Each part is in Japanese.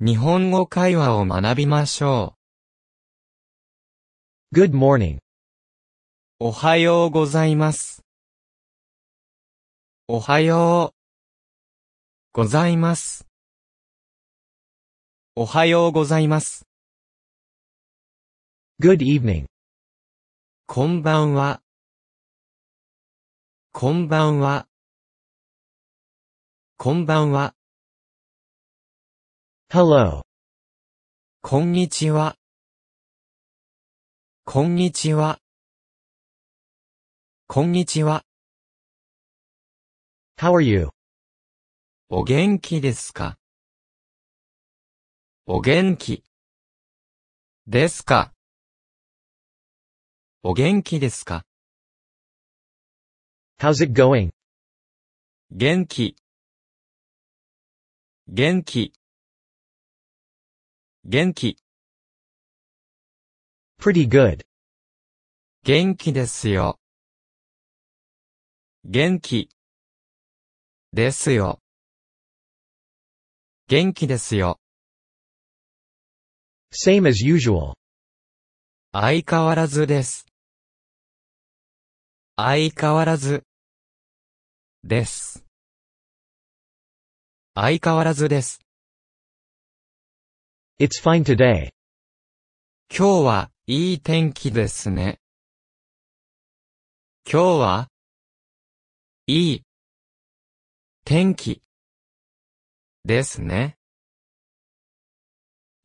日本語会話を学びましょ Good morning. う。おはようございます。おはよう。ございます。おはようございます。Good evening. こんばんは。こんばんは。こんばんは。Hello. こんにちは。こんにちは。こんにちは。How are you? お元気ですか？お元気。ですか？お元気ですか？How's it going? 元気。元気。元気。Pretty good. 元気ですよ。元気。ですよ。元気ですよ。Same as usual. 相変わらずです。相変わらず。です。相変わらずです。It's fine today. 今日はいい天気ですね。今日はいい天気ですね。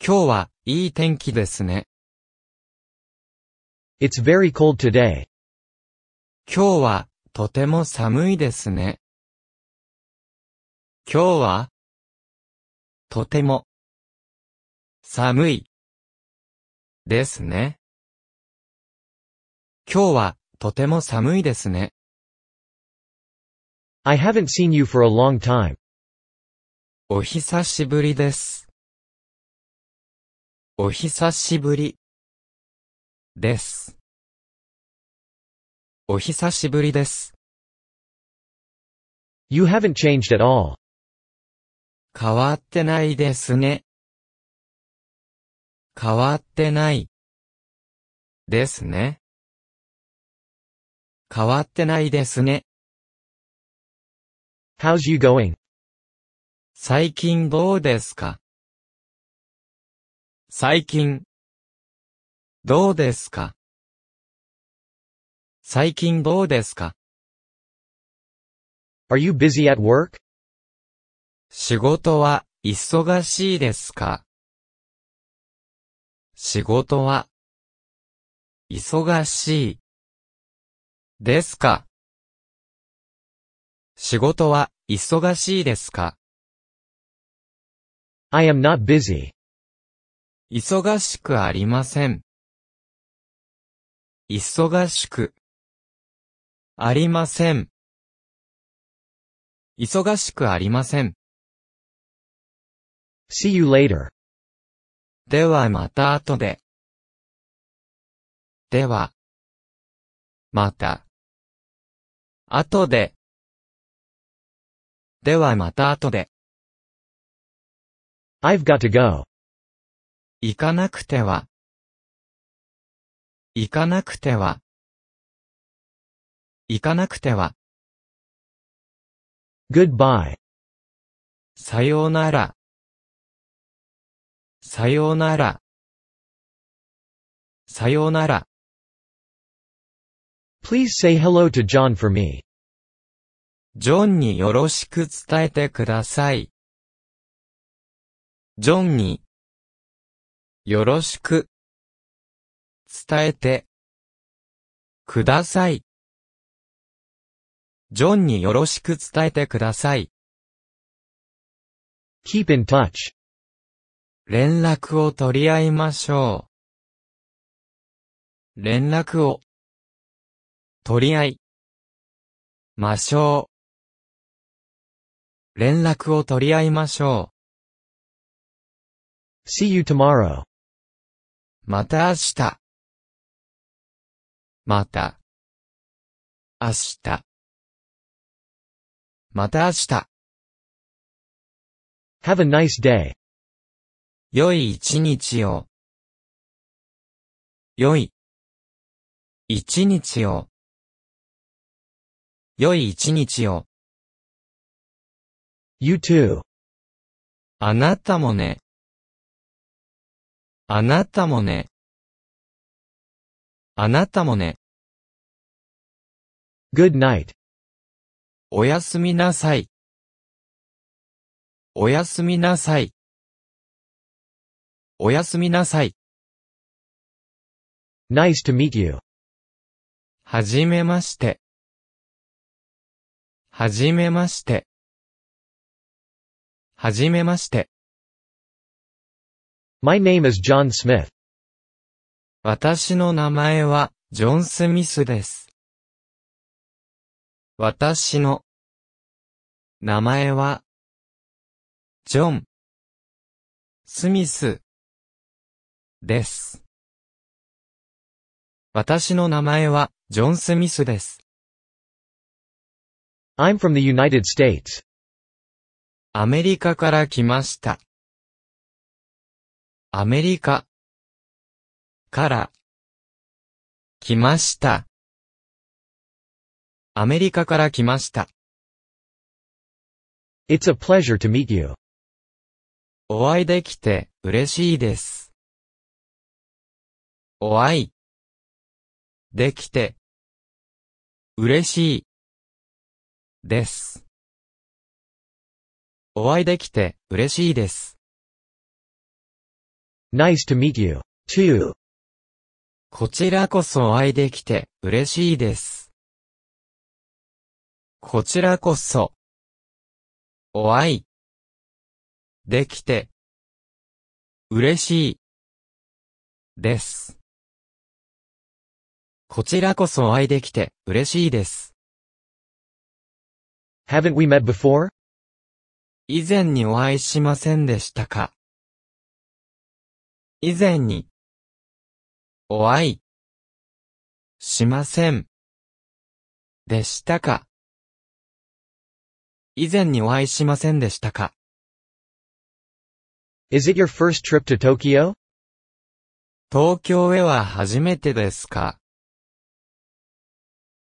今日はいい天気ですね。It's very cold today. 今日はとても寒いですね。今日はとても寒いですね。今日はとても寒いですね。I haven't seen you for a long time. お久しぶりです。お久しぶりです。お久しぶりです。You haven't changed at all. 変わってないですね。変わってない。ですね。変わってないですね。How's you going? 最近どうですか？最近。どうですか？最近どうですか？Are you busy at work? 仕事は忙しいですか？仕事は忙しいですか？仕事は忙しいですか？I am not busy. 忙しくありません。忙しくありません。忙しくありません。See you later. ではまた後で。では、また、後で。ではまた後で。I've got to go. 行かなくては。行かなくては。行かなくては。Goodbye. さようなら。さようなら。さようなら。Please say hello to John for me. ジョンによろしく伝えてください。ジョンによろしく伝えてください。ジョンによろしく伝えてください。Keep in touch. 連絡を取り合いましょう。連絡を取り合いましょう。連絡を取り合いましょ See you tomorrow. う。また明日。また。明日。また明日。Have a nice day. 良い一日を。良い。一日を。良い一日を。You too. あなたもね。あなたもね。あなたもね。Good night. おやすみなさい。おやすみなさい。おやすみなさい。Nice to meet you. はじめまして。はじめまして。はじめまして。My name is John Smith. 私の名前は、ジョン・スミスです。私の、名前は、ジョン、スミス、です。私の名前は、ジョン・スミスです。I'm from the United States. アメリカから来ました。アメリカから来ました。アメリカから来ました。It's a pleasure to meet you. お会いできて嬉しいです。お会いできて嬉しいです。お会いできて嬉しいです。Nice to meet you, too. こちらこそお会いできて嬉しいです。こちらこそお会いできて嬉しいです。こちらこそお会いできて嬉しいです。Haven't we met before? 以前にお会いしませんでしたか？以前にお会いしませんでしたか？以前にお会いしませんでしたか？Is it your first trip to Tokyo? 東京へは初めてですか？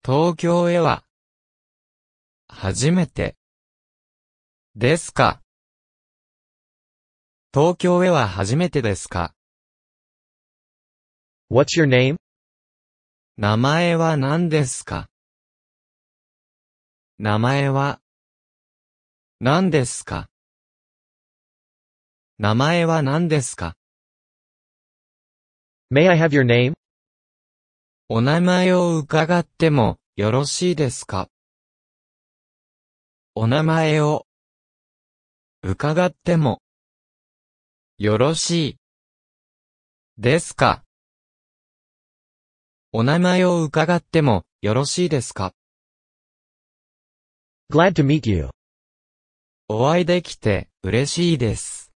東京へは初めてですか？東京へは初めてですか？What's your name? 名前は何ですか？名前は何ですか？名前は何ですか？May I have your name? お名前を伺ってもよろしいですか？お名前を伺ってもよろしいですか？お名前を伺ってもよろしいですか？Glad to meet you. お会いできて嬉しいです。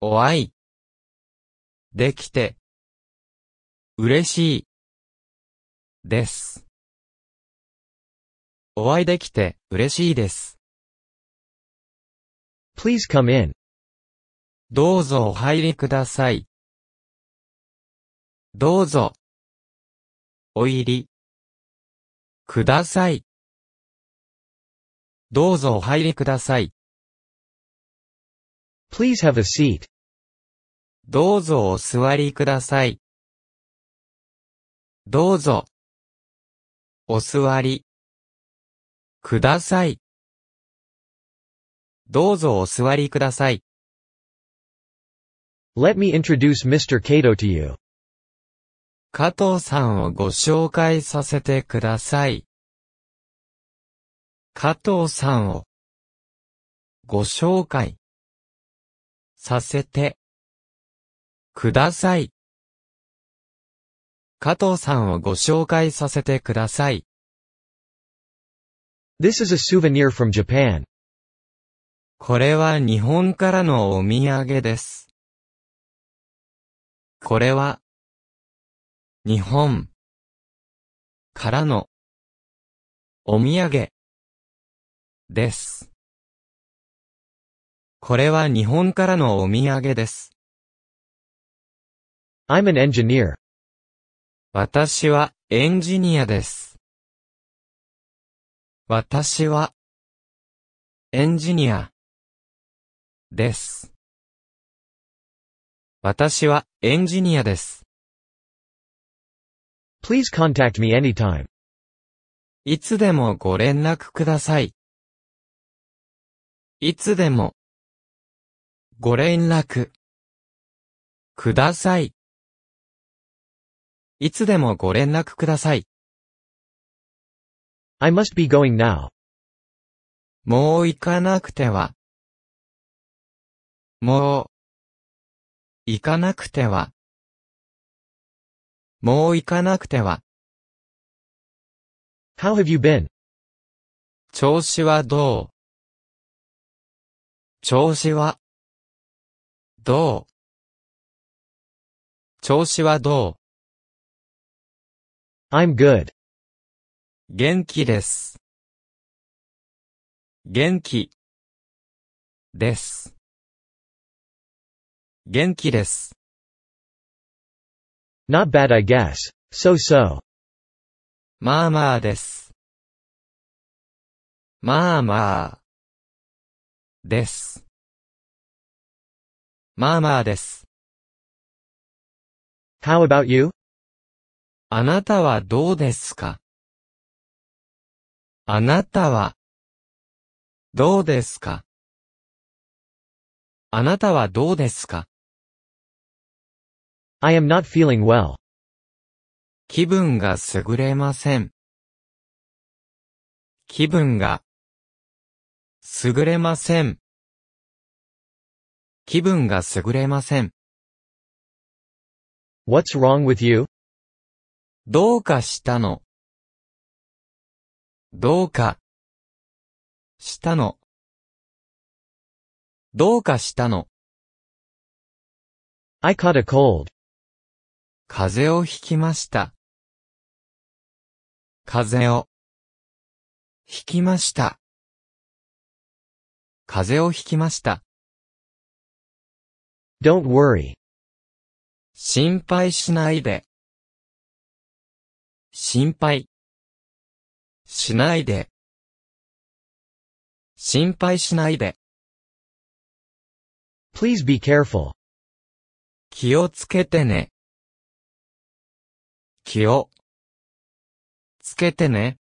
お会いできて嬉しいです。お会いできて嬉しいです。Please come in. どうぞお入りください。どうぞお入りください。どうぞお入りください。Please have a seat. どうぞお座りください。どうぞ、お座り、ください。どうぞお座りください。Let me introduce Mr. Kato to you. 加藤さんをご紹介させてください。加藤さんをご紹介させてください。加藤さんをご紹介させてください。This is a souvenir from Japan. これは日本からのお土産です。これは日本からのお土産です。これは日本からのお土産です。I'm an engineer. 私はエンジニアです。私はエンジニアです。私はエンジニアです。Please contact me anytime. いつでもご連絡ください。いつでもご連絡ください。いつでもご連絡ください。I must be going now. もう行かなくては。もう、行かなくては。もう行かなくては。How have you been? 調子はどう？調子は、どう？調子はど I'm good. う元気です。元気、です。元気です。 Not bad I guess. So so. まあまあです。まあまあ。です。まあまあです。 How about you? あなたはどうですか？あなたは、どうですか？あなたはどうですか？I am not feeling well. 気分が優れません。気分が、優れません。気分が優れません。What's wrong with you? どうかしたの。どうか、したの。どうかしたの。I caught a cold. 風邪をひきました。風邪を、ひきました。風邪をひきました。Don't worry. 心配しないで。心配。しないで。心配しないで。Please be careful. 気をつけてね。気を、つけてね。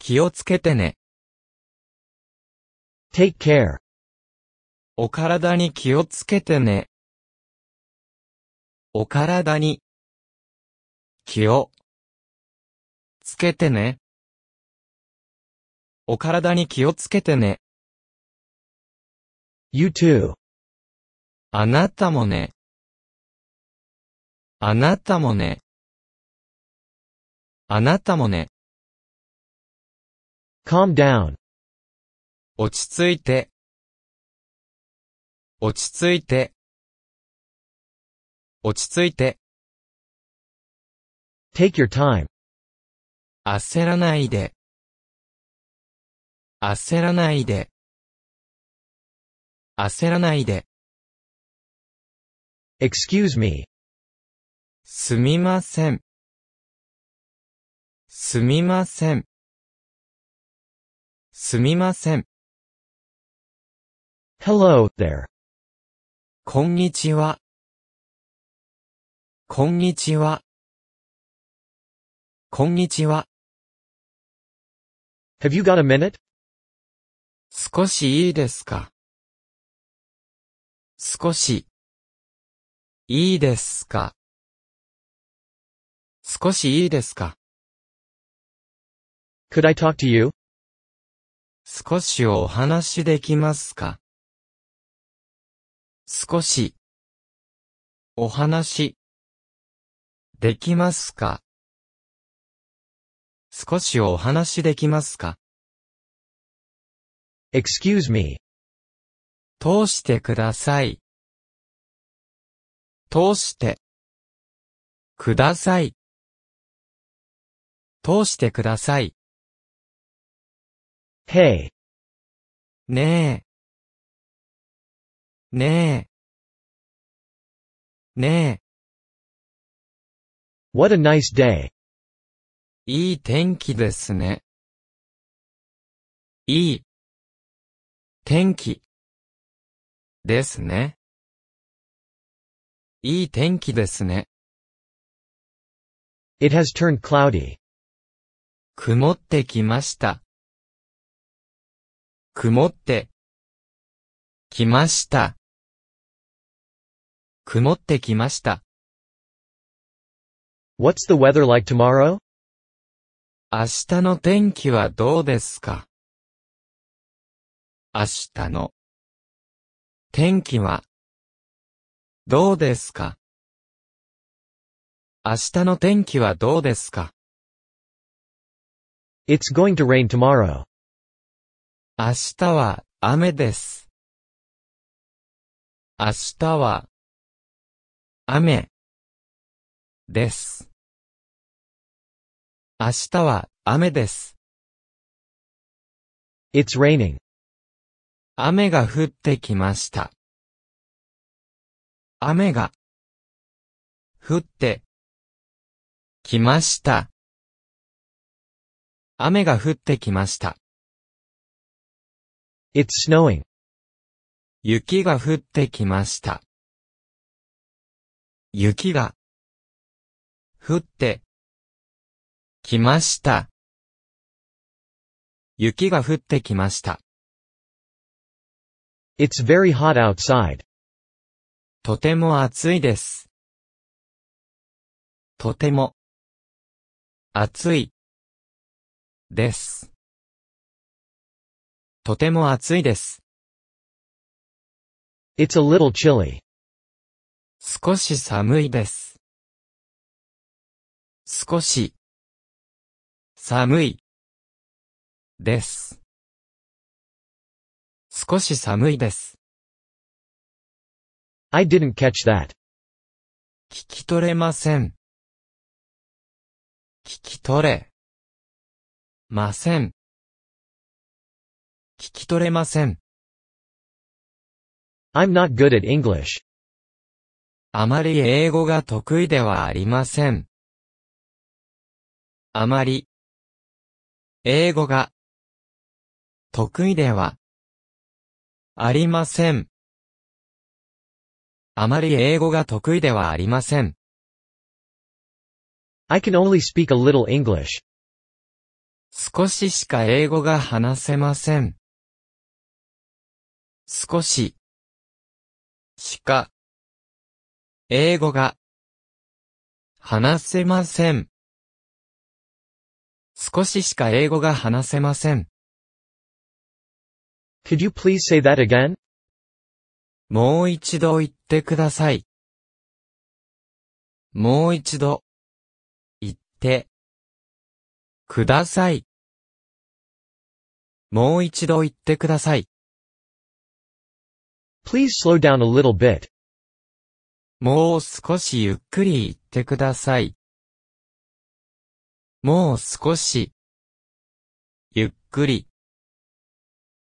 気をつけてね。Take care. お体に気をつけてね。お体に気をつけてね。お体に気をつけてね。You too. あなたもね。あなたもね。あなたもね。Calm down. 落ち着いて。落ち着いて。落ち着いて。Take your time. 焦らないで。焦らないで。焦らないで。Excuse me. すみません。すみません。すみません。Hello there. こんにちは。こんにちは。こんにちは。Have you got a minute? 少しいいですか？少し、いいですか？少しいいですか？Could I talk to you? 少しお話できますか？少し、お話、できますか？少しお話できますか？Excuse me. 通してください。通して、ください。通してください。Hey. ねねえ。ね What a nice day. え。いい天気ですね。いい。天気。ですね。いい天気ですね。It has turned cloudy. 曇ってきました。曇って、きました。曇ってきました。What's the weather like tomorrow? 明日の天気はどうですか？明日の天気はどうですか？明日の天気はどうですか？It's going to rain tomorrow. 明日は雨です。明日は雨です。明日は雨です。It's raining. 雨が降ってきました。雨が降ってきました。雨が降ってきました。It's snowing. 雪が降ってきました。雪が降ってきました。雪が降ってきました。It's very hot outside. とても暑いです。とても暑いです。とても暑いです。It's a little chilly. 少し寒いです。少し寒いです。少し寒いです。I didn't catch that. 聞き取れません。聞き取れません。聞き取れません。I'm not good at English. あまり英語が得意ではありません。あまり英語が得意ではありません。あまり英語が得意ではありません。I can only speak a little English. 少ししか英語が話せません。少ししか英語が話せません。少ししか英語が話せません。Could you please say that again? もう一度言ってください。もう一度言ってください。もう一度言ってください。Please slow down a little bit. もう少しゆっくり言ってください。もう少しゆっくり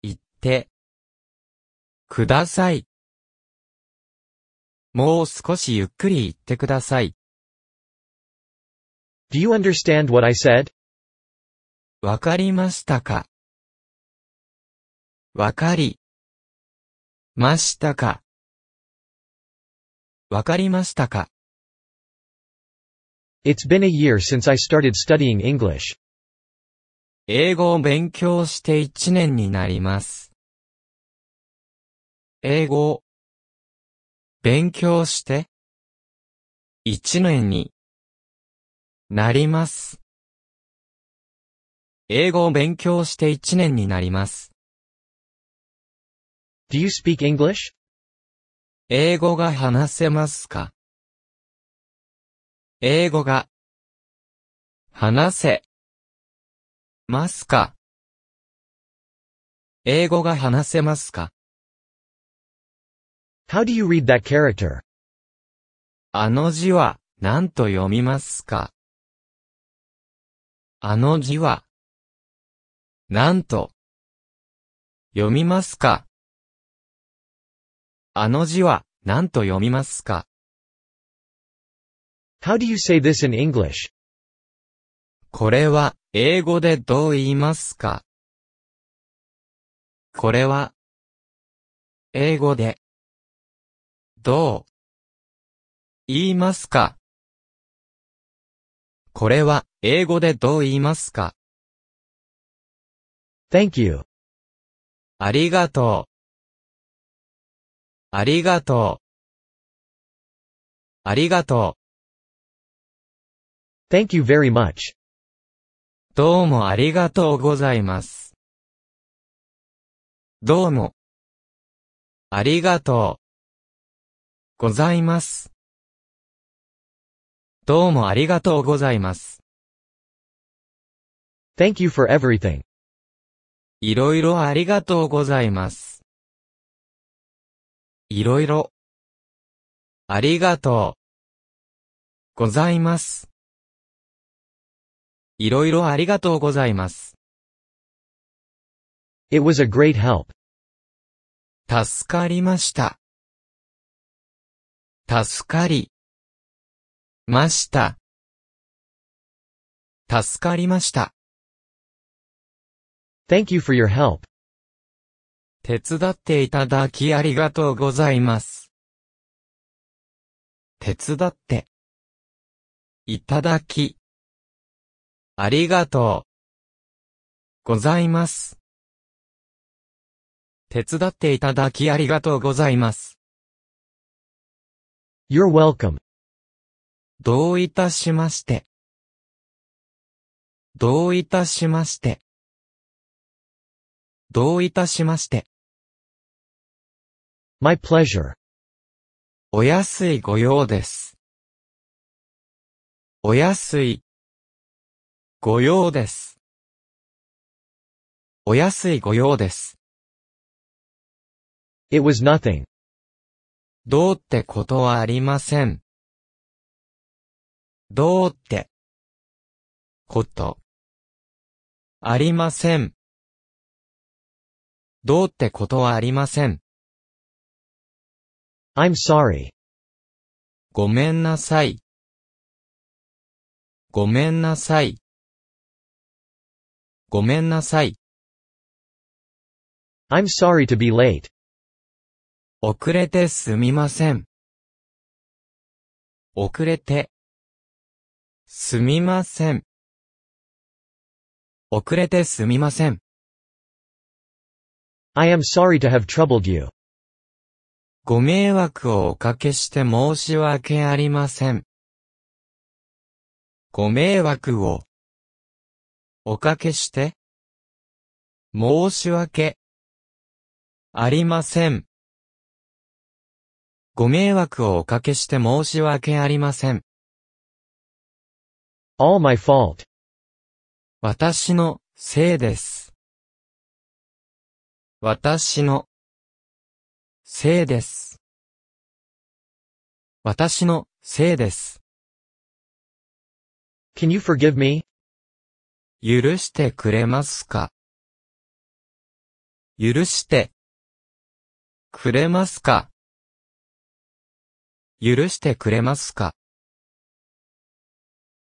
言ってください。もう少しゆっくり言ってください。Do you understand what I said? わかりましたか？わかりましたか？わかりましたか？It's been a year since I started studying English. 英語を勉強して1年になります。英語を勉強して1年になります。英語を勉強して1年になります。Do you speak English? 英語が話せますか英語が話せますか？英語が話せますか？How do you read that character? あの字は何と読みますか？あの字は何と読みますか？あの字は何と読みますか？How do you say this in English? これは英語でどう言いますか？これは英語でどう言いますか？これは英語でどう言いますか？Thank you. ありがとう。ありがとう。ありがと Thank you very much. う。どうもありがとうございます。どうも。ありがとう。ございます。どうもありがとうございます。Thank you for everything. いろいろありがとうございます。いろいろ。ありがとう。ございます。いろいろありがとうございます。It was a great help. 助かりました。助かり。ました。助かりました。Thank you for your help. 手伝っていただきありがとうございます。手伝って。いただき。ありがとう。ございます。手伝っていただきありがとうございます。You're welcome. どういたしまして。どういたしまして。どういたしまして。My pleasure. お安いご用です。お安い。ご用です。お安いご用です。It was nothing. どうってことはありません。どうって。こと。ありません。どうってことはありません。I'm sorry. ごめんなさい。ごめんなさい。ごめんなさい。I'm sorry to be late. 遅れてすみません。遅れて。すみません。遅れてすみません。I am sorry to have troubled you. ご迷惑をおかけして申し訳ありません。ご迷惑をおかけして申し訳ありません。ご迷惑をおかけして申し訳ありません。All my fault. 私のせいです。私のせいです。私のせいです。Can you forgive me? 許してくれますか？許してくれますか？許してくれますか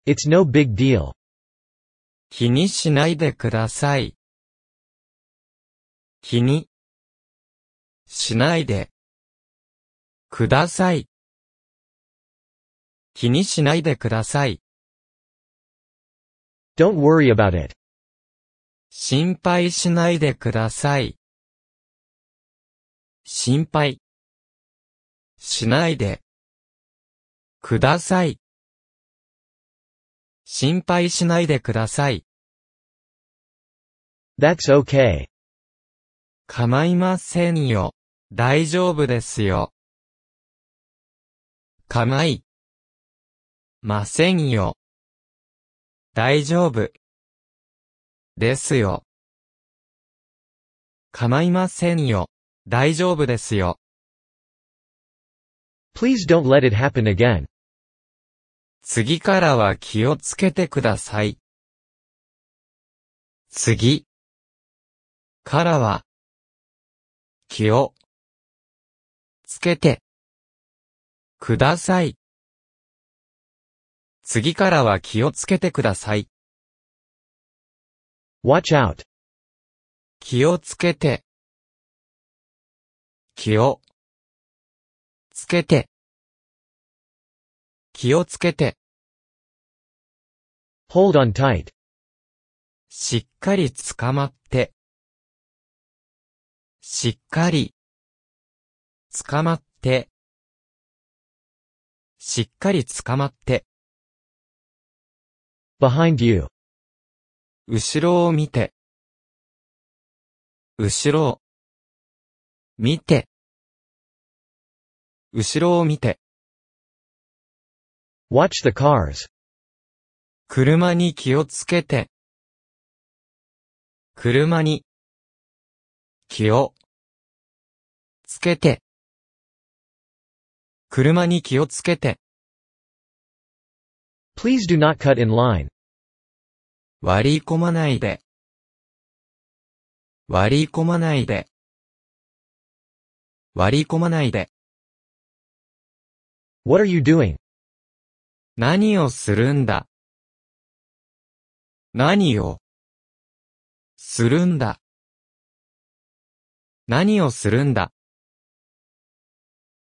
？It's no big deal. 気にしないでください。気にしないでください。気にしないでください。Don't worry about it. 心配しないでください。心配しないでください。心配しないでください。That's okay. 構いませんよ。大丈夫ですよ。構いませんよ。大丈夫ですよ。構いませんよ。大丈夫ですよ。Please don't let it happen again. 次からは気をつけてください。次からは気をつけてください。次からは気をつけてください。Watch out. 気をつけて。気をつけて。気をつけて。Hold on tight. しっかり捕まって。しっかり捕まって。しっかり捕まって。Behind you. 後ろを見て。後ろを見て。後ろを見て。Watch the cars. 車に気をつけて。車に気をつけて。車に気をつけて。Please do not cut in line. 割り込まないで。割り込まないで。割り込まないで。What are you doing? 何をするんだ何をするんだ何をするんだ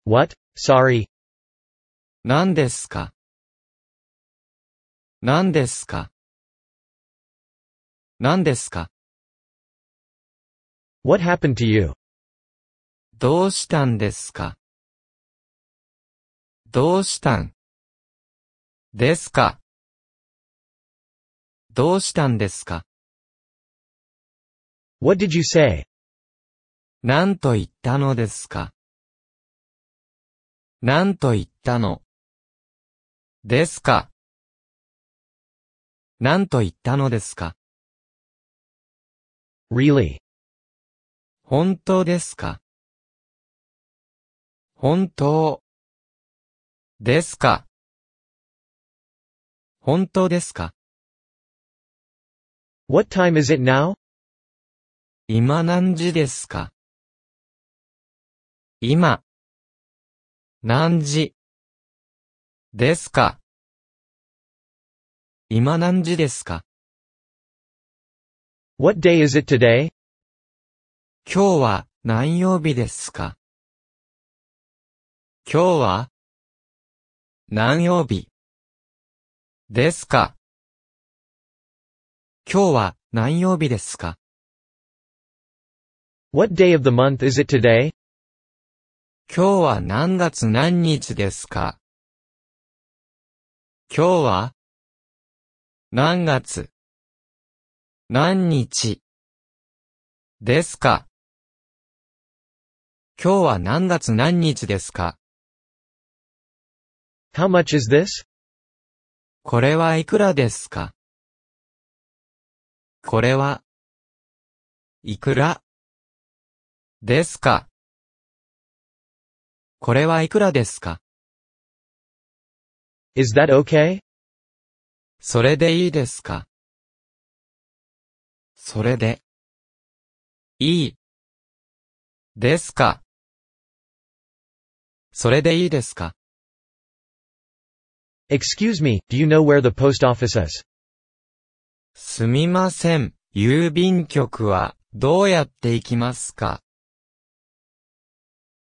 What? Sorry. 何ですか何ですか？何ですか？What happened to you? どうしたんですか？どうしたん？ですか？どうしたんですか？What did you say? 何と言ったのですか？何と言ったの？ですか？何と言ったのですか？Really? 本当ですか？本当ですか？本当ですか？What time is it now? 今何時ですか？今何時ですか？今何時ですか？What day is it today? 今日は何曜日ですか？今日は何曜日ですか？今日は何曜日ですか？What day of the month is it today? 今日は何月何日ですか？今日は何月？何日？ですか？今日は何月何日ですか？How much is this? これはいくらですか？これは、いくら？ですか？これはいくらですか？Is that okay? それでいいですか？それで、いい、ですか？それでいいですか？Excuse me, do you know where the post office is? すみません、郵便局はどうやって行きますか？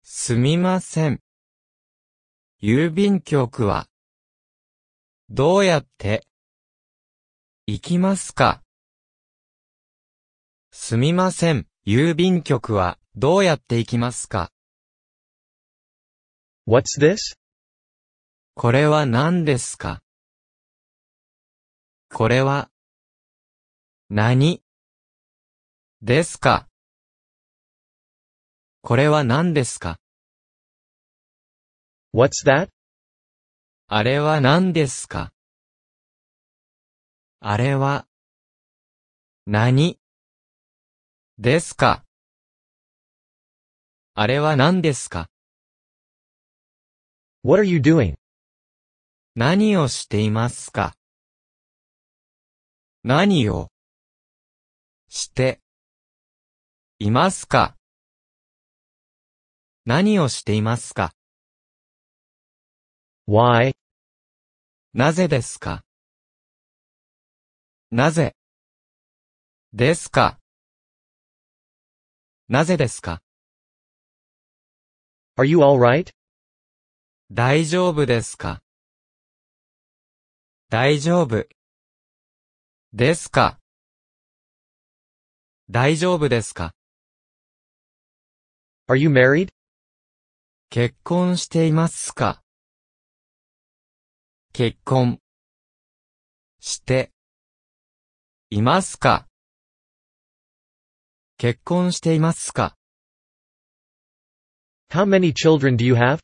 すみません。郵便局はどうやって行きますか？すみません、郵便局はどうやって行きますか？What's this? これは何ですか？これは何？ですか？これは何ですか？What's that? あれは何ですか？あれは何？ですか？あれは何ですか？What are you doing? 何をしていますか？何をしていますか？何をしていますか？Why? なぜですか？なぜ？ですか？なぜですか？Are you alright? 大丈夫ですか？大丈夫。ですか？大丈夫ですか？Are you married? 結婚していますか？結婚していますか？結婚していますか？How many children do you have?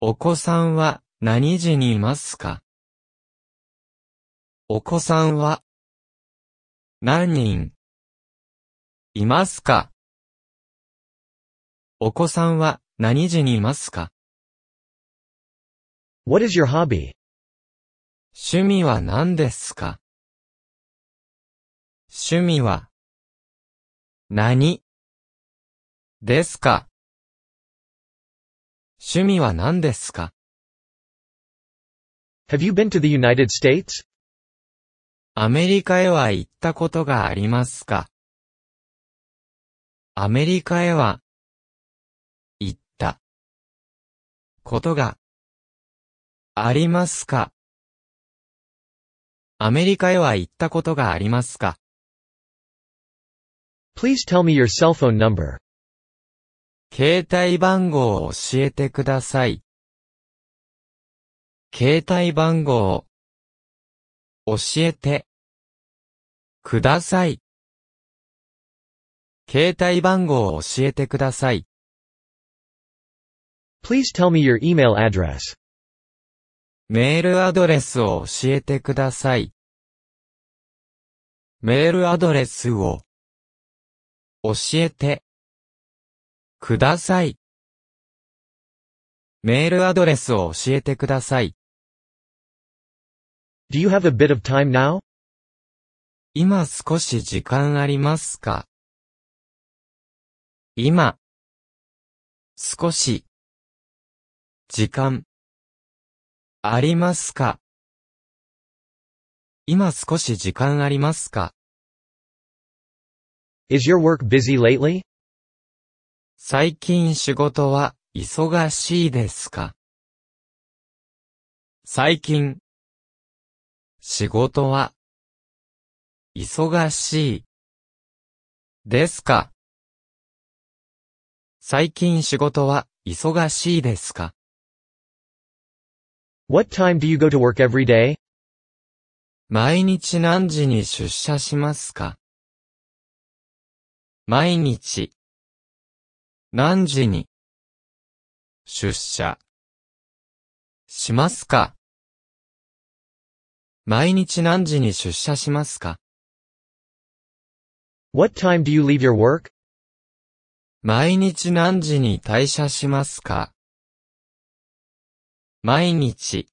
お子さんは何時にいますか？お子さんは何人いますか？お子さんは何時にいますか？What is your hobby? 趣味は何ですか？趣味は？何？ですか？趣味は何ですか？Have you been to the United States? アメリカへは行ったことがありますか？アメリカへは行った。ことがありますか？アメリカへは行ったことがありますか？Please tell me your cell phone number. 携帯番号を教えてください。携帯番号を教えてください。携帯番号を教えてください。Please tell me your email address. メールアドレスを教えてください。メールアドレスを教えてください。メールアドレスを教えてください。Do you have a bit of time now? 今少し時間ありますか？今、少し、時間、ありますか？今少し時間ありますか？Is your work busy lately? 最近仕事は忙しいですか最近、仕事は忙しいですか最近仕事は忙しいですか What time do you go to work every day? 毎日何時に出社しますか毎日。何時に？出社。しますか？毎日何時に出社しますか？What time do you leave your work? 毎日何時に退社しますか？毎日。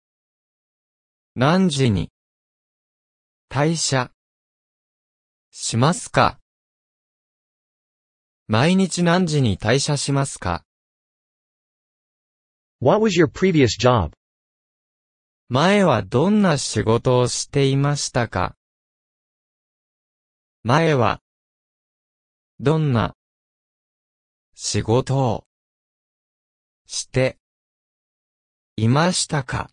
何時に退社しますか？毎日何時に退社しますか？What was your previous job? 前はどんな仕事をしていましたか？前はどんな仕事をしていましたか？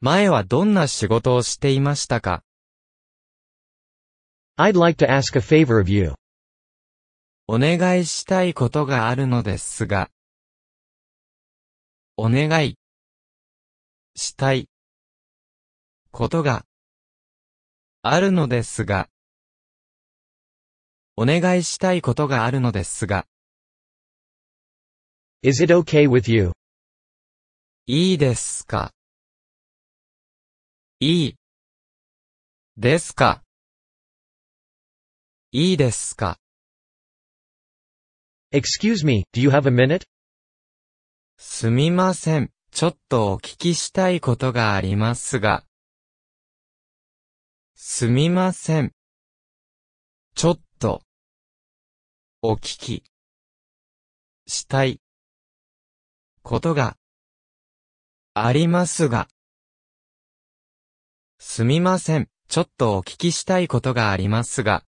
前はどんな仕事をしていましたか？I'd like to ask a favor of you. お願いしたいことがあるのですが、お願いしたい。ことがあるのですが、お願いしたいことがあるのですが、Is it okay with you? いいですか？いい。ですか？いいですか？Excuse me, do you have a minute? すみません。ちょっとお聞きしたいことがありますが。すみません。ちょっと、お聞き、したいことがありますが。すみません。ちょっとお聞きしたいことがありますが。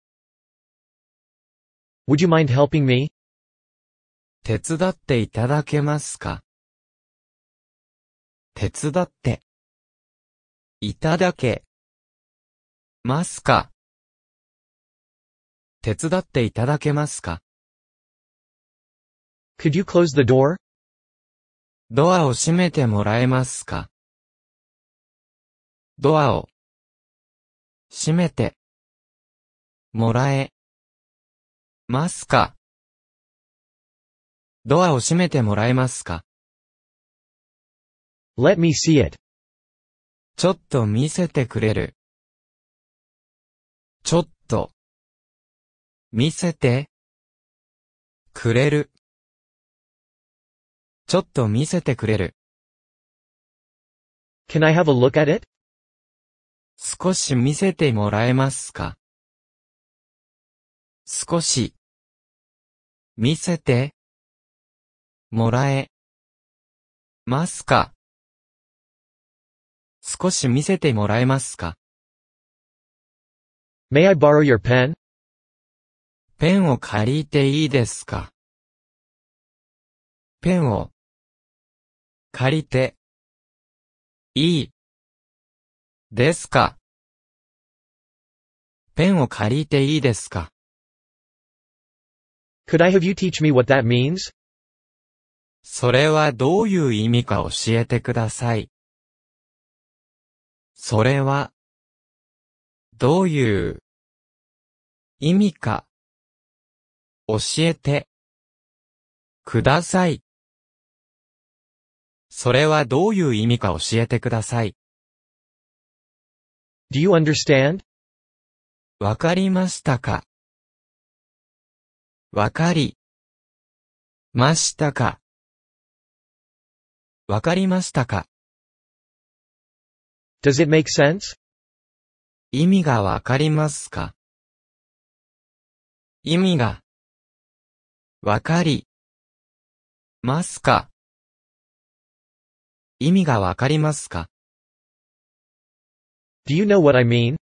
Would you mind helping me? 手伝っていただけますか？手伝って、いただけ、ますか？手伝っていただけますか？Could you close the door? ドアを閉めてもらえますか？ドアを閉めてもらえますか？ドアを閉めてもらえますか？Let me see it. ちょっと見せてくれる。ちょっと見せてくれる。ちょっと見せてくれる。Can I have a look at it? 少し見せてもらえますか？少し見せてもらえ。ますか？少し見せてもらえますか？May I borrow your pen? ペンを借りていいですか？ペンを借りて。いいですか？ペンを借りていいですか？Could I have you teach me what that means? それはどういう意味か教えてください。それは、どういう意味か教えてください。それはどういう意味か教えてください。Do you understand? わかりましたか？わかりましたか？わかりましたか？Does it make sense? 意味がわかりますか？意味がわかりますか？意味がわかりますか？Do you know what I mean?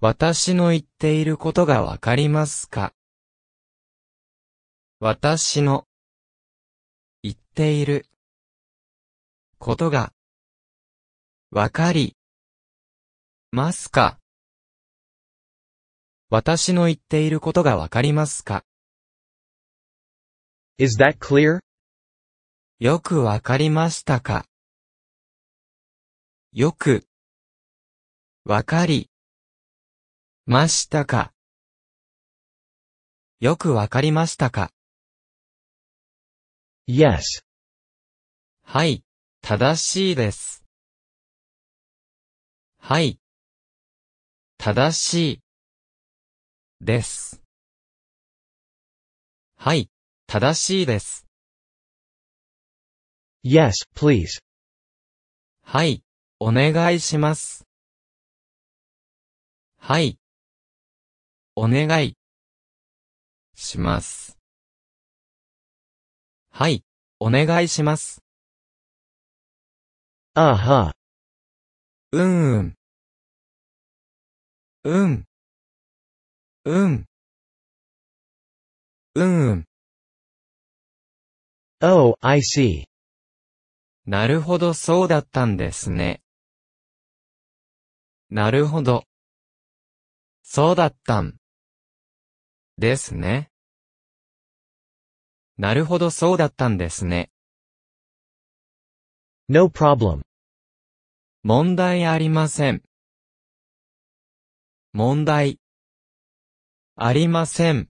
私の言っていることがわかりますか？私の言っていることがわかりますか？私の言っていることがわかりますか？Is that clear? よくわかりましたか？よくわかりましたか？よくわかりましたか？Yes. はい、正しいです。はい。正しい。です。はい。正しいです。Yes, please. はい。お願いします。はい。お願い。します。はい。お願いします。あは。うんうん。うん。うん。うんうん。Oh, I see. なるほどそうだったんですね。なるほど。そうだったん。ですね。なるほどそうだったんですね。No problem. 問題ありません。問題ありません。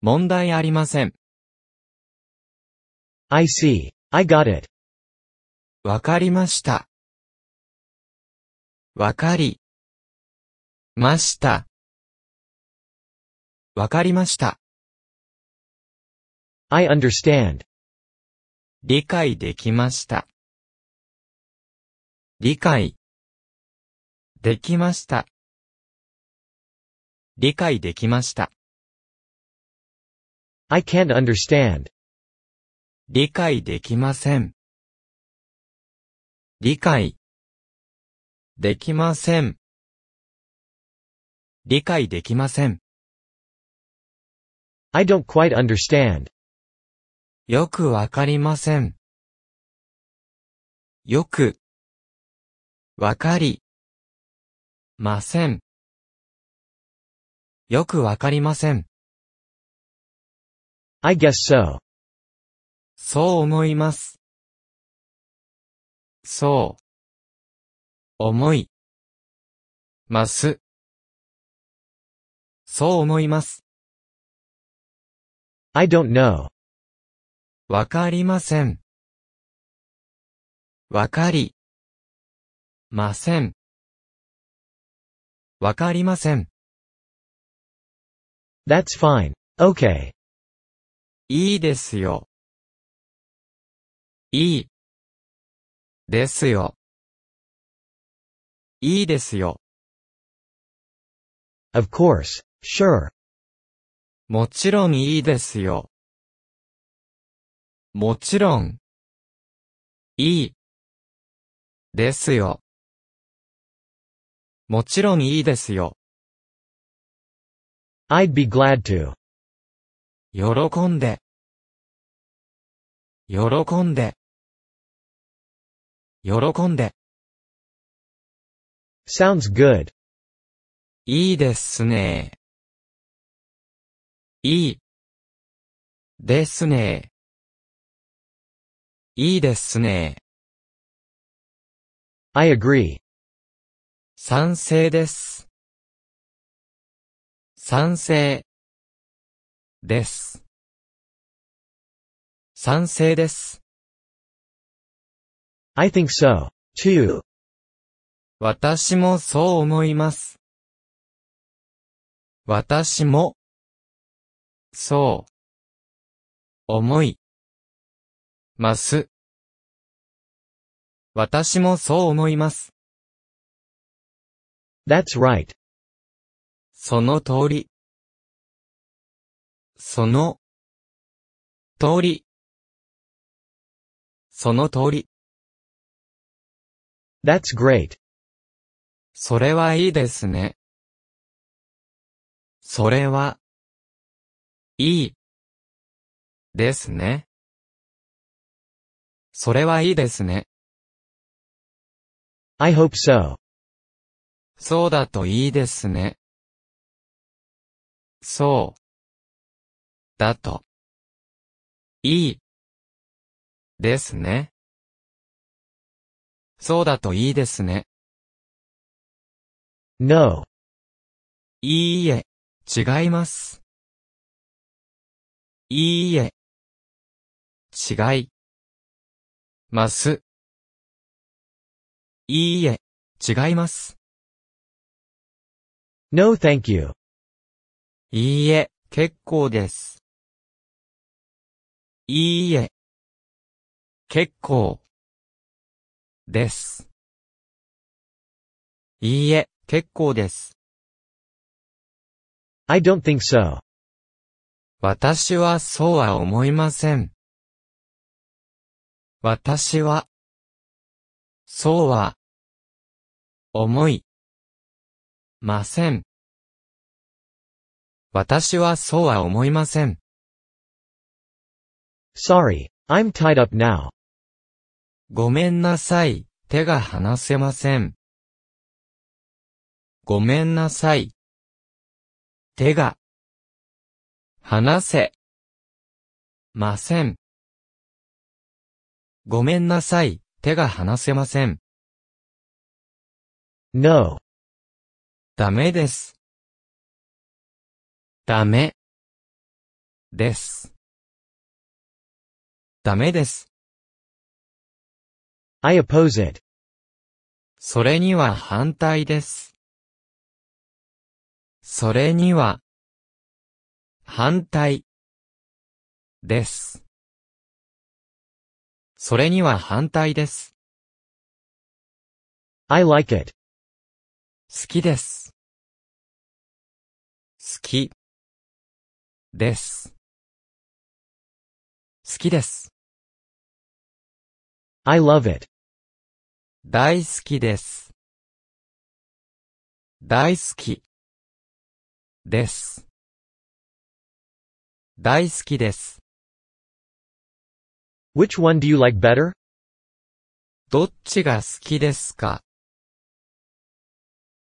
問題ありません。I see. I got it. わかりました。わかりました。わかりました。I understand. 理解できました。理解できました。理解できました。I can't understand. 理解できません。理解できません。理解できません。I don't quite understand. よくわかりません。よくわかりません。よくわかりません。I guess so. そう思います。そう。思い。ます。そう思います。I don't know. わかりません。わかり。ません。わかりません。That's fine. Okay. いいですよ。いい。ですよ。いいですよ。Of course. Sure. もちろんいいですよ。もちろん。いい。ですよ。もちろんいいですよ。I'd be glad to. 喜んで。喜んで。喜んで。Sounds good. いいですね。いい。ですね。いいですね。I agree. 賛成です。賛成。です。賛成です。I think so. Too. 私もそう思います。私も、そう、思い、ます。私もそう思います。That's right. その通り。その、通り。その通り。That's great. それはいいですね。それは、いい、ですね。それはいいですね。I hope so. そうだといいですね。そう。だと。いい。ですね。そうだといいですね。No. いいえ、違います。いいえ。違い。ます。いいえ、違います。No thank you. いいえ、結構です。いいえ。結構。です。いいえ、結構です。I don't think so. 私はそうは思いません。私は、そうは、思い、ません。私はそうは思いません。Sorry. I'm tied up now. ごめんなさい、手が離せません。ごめんなさい。手が、離せ、ません。ごめんなさい、手が離せません。No. ダメです。ダメ。です。ダメです。I oppose it. それには反対です。それには、反対、です。それには反対です。I like it. 好きです。好き、です。好きです。I love it. 大好きです。大好き。です。大好きです。Which one do you like better? どっちが好きですか？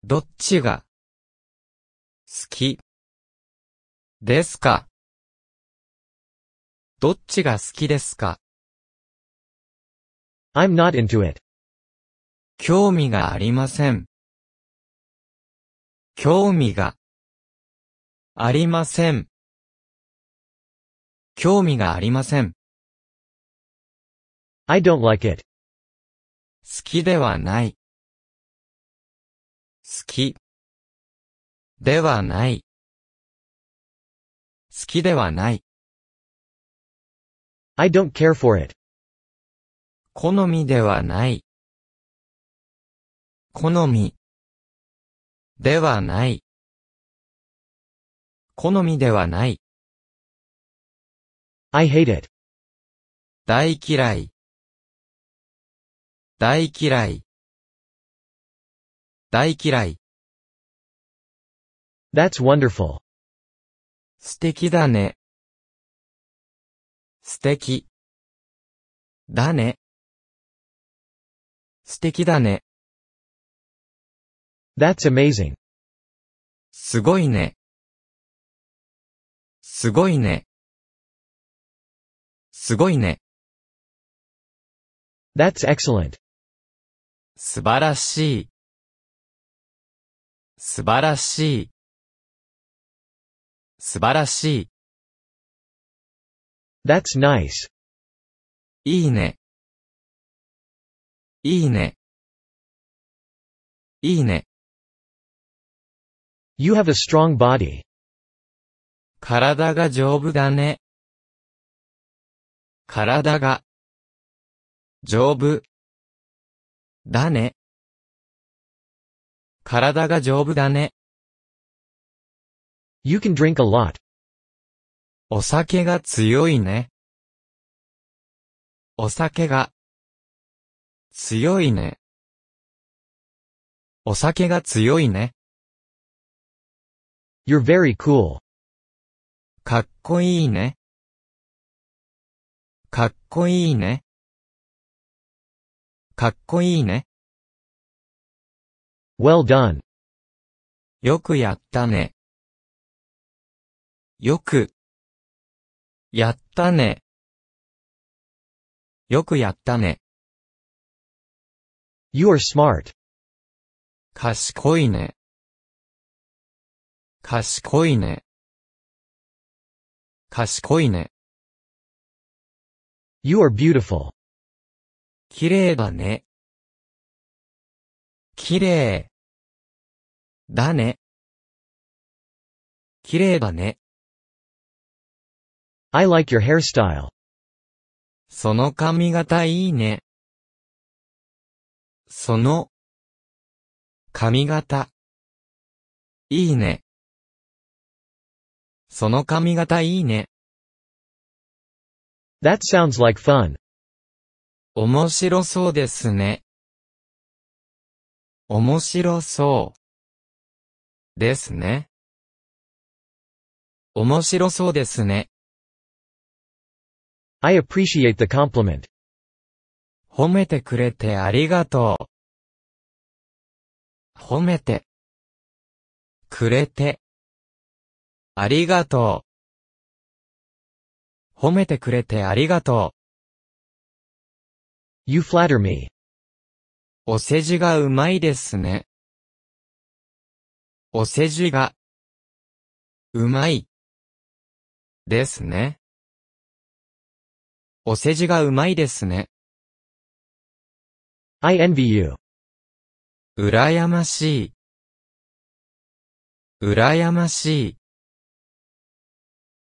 どっちが好きですかどっちが好きですか？I'm not into it. 興味がありません。興味がありません。興味がありません。I don't like it. 好きではない。好きではない。好きではない。I don't care for it. 好みではない。好みではない。好みではない。I hate it. 大嫌い。大嫌い。大嫌い。That's wonderful. 素敵だね。素敵。だね。素敵だね。That's amazing. すごいね。すごいね。すごいね。That's excellent. 素晴らしい。素晴らしい。素晴らしい。That's nice. いいね。いいね。いいね。You have a strong body. 体が丈夫だね。体が丈夫だね。体が丈夫だね。You can drink a lot. お酒が強いね。お酒が強いね。お酒が強いね。You're very cool. かっこいいね。かっこいいね。かっこいいね。Well done. よくやったね。よく、やったね。よくやったね。You are smart. 賢いね。賢いね。賢いね。You are beautiful. 綺麗だね。綺麗。だね。綺麗だね。I like your hairstyle. その髪型いいね。その髪型いいね。その髪型いいね。That sounds like fun. 面白そうですね。面白そう。ですね。面白そうですね。I appreciate the compliment. 褒めてくれてありがとう。褒めてくれてありがとう。褒めてくれてありがと You flatter me. う。お世辞がうまいですね。お世辞がうまいですね。お世辞がうまいですね。I envy you. うらやましい。うらやましい。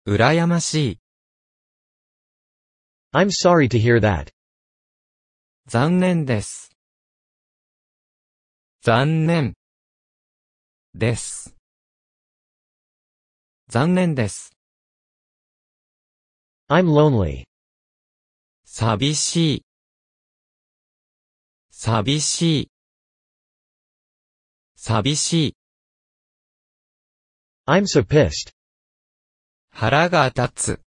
うらやましい。I'm sorry to hear that. 残念です。残念。です。残念です。I'm lonely. 寂しい、寂しい、寂しい、I'm so pissed. 腹が立つ、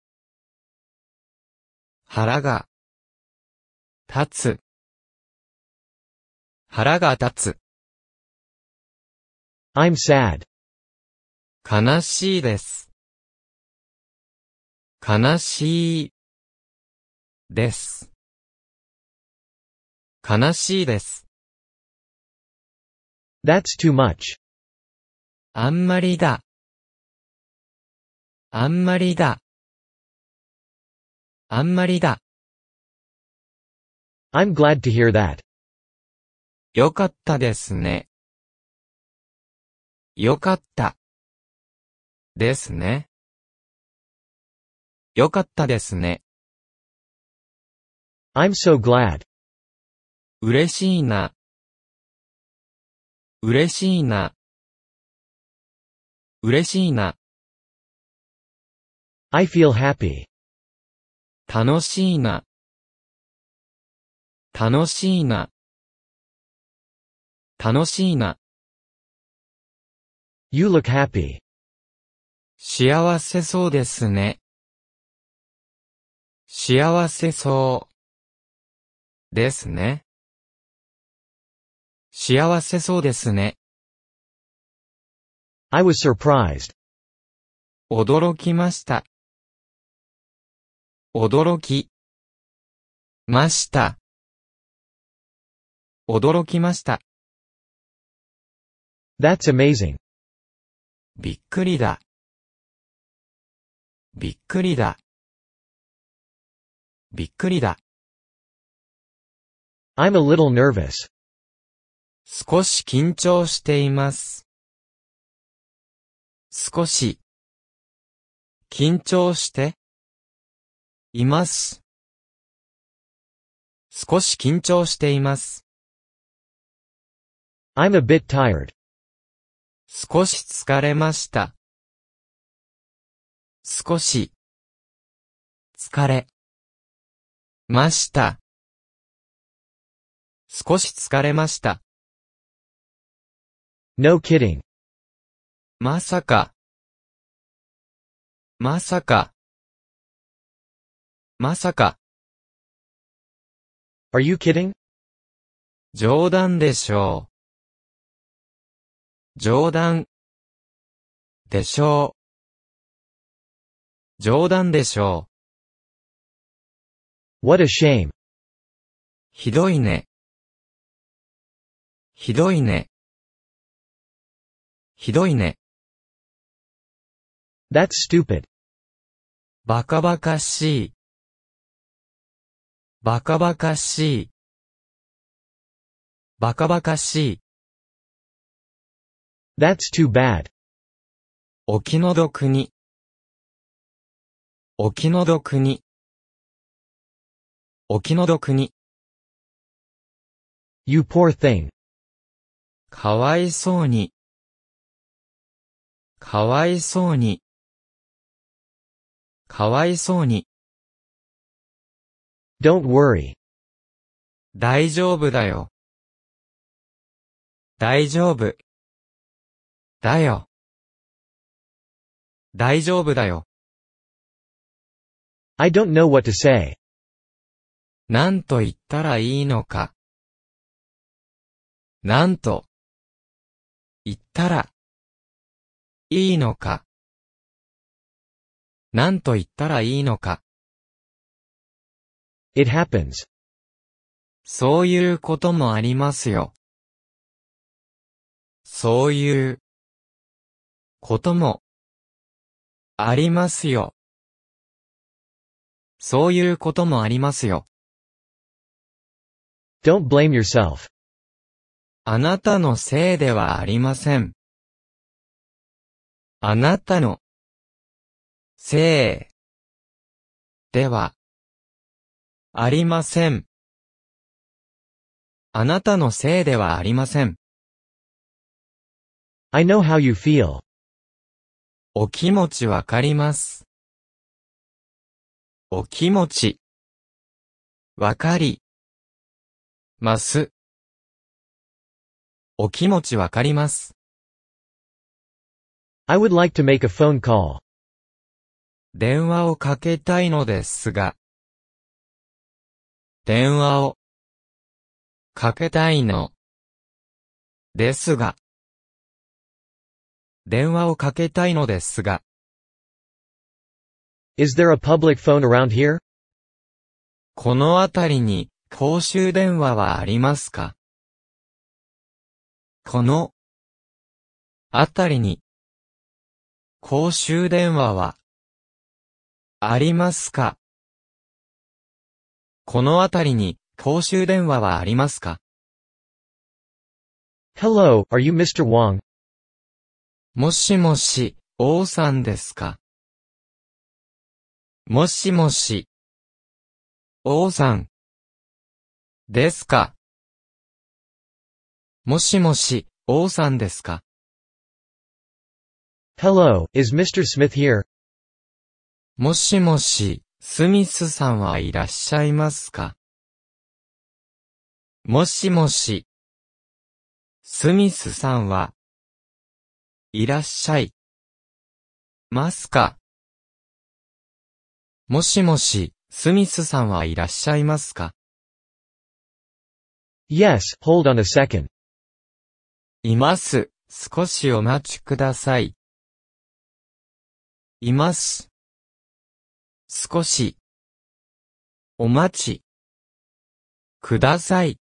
腹が立つ、腹が立つ、I'm sad. 悲しいです。悲しいです。悲しいです。That's too much. あんまりだ。あんまりだ。あんまりだ。I'm glad to hear that. よかったですね。よかった。ですね。よかったですね。I'm so glad. 嬉しいな。嬉しいな。嬉しいな。I feel happy. 楽しいな。楽しいな。楽しいな。You look happy. 幸せそうですね。幸せそう。ですね。幸せそうですね。I was surprised. 驚きました。驚きました。驚きました。That's amazing. びっくりだ。びっくりだ。びっくりだ。I'm a little nervous. 少し緊張しています。少し緊張しています。少し緊張しています。I'm a bit tired. 少し疲れました。少し疲れました。少し疲れました。No kidding. まさか。まさか。まさか。Are you kidding? 冗談でしょう。冗談。でしょう。冗談でしょう。What a shame. ひどいね。ひどいね。ひどいね。That's stupid. バカバカしい。バカバカしい。バカバカしい。That's too bad. お気の毒に。お気の毒に。お気の毒に。You poor thing. かわいそうに。かわいそうに。かわいそうに。Don't worry. 大丈夫だよ。大丈夫。だよ。大丈夫だよ。I don't know what to say. なんと言ったらいいのか。なんと言ったらいいのか。なんと言ったらいいのか。It happens. そういうこともありますよ。そういうこともありますよ。そういうこともありますよ。Don't blame yourself. あなたのせいではありません。あなたのせいではありません。あなたのせいではありません。I know how you feel. お気持ちわかります。お気持ちわかり、ます。お気持ちわかります。I would like to make a phone call. 電話をかけたいのですが。電話をかけたいのですが。電話をかけたいのですが。Is there a public phone around here? この辺りに公衆電話はありますか？この辺りに公衆電話はありますか？この辺りに公衆電話はありますか？Hello, are you Mr. Wong? もしもし、王さんですか？もしもし、王さん、ですか？もしもし、王さんですか？Hello, is Mr. Smith here? もしもし、スミスさんはいらっしゃいますか？もしもし、スミスさんは、いらっしゃい、ますか？もしもし、スミスさんはいらっしゃいますか？Yes, hold on a second. います。少しお待ちください。います。少し。お待ち。ください。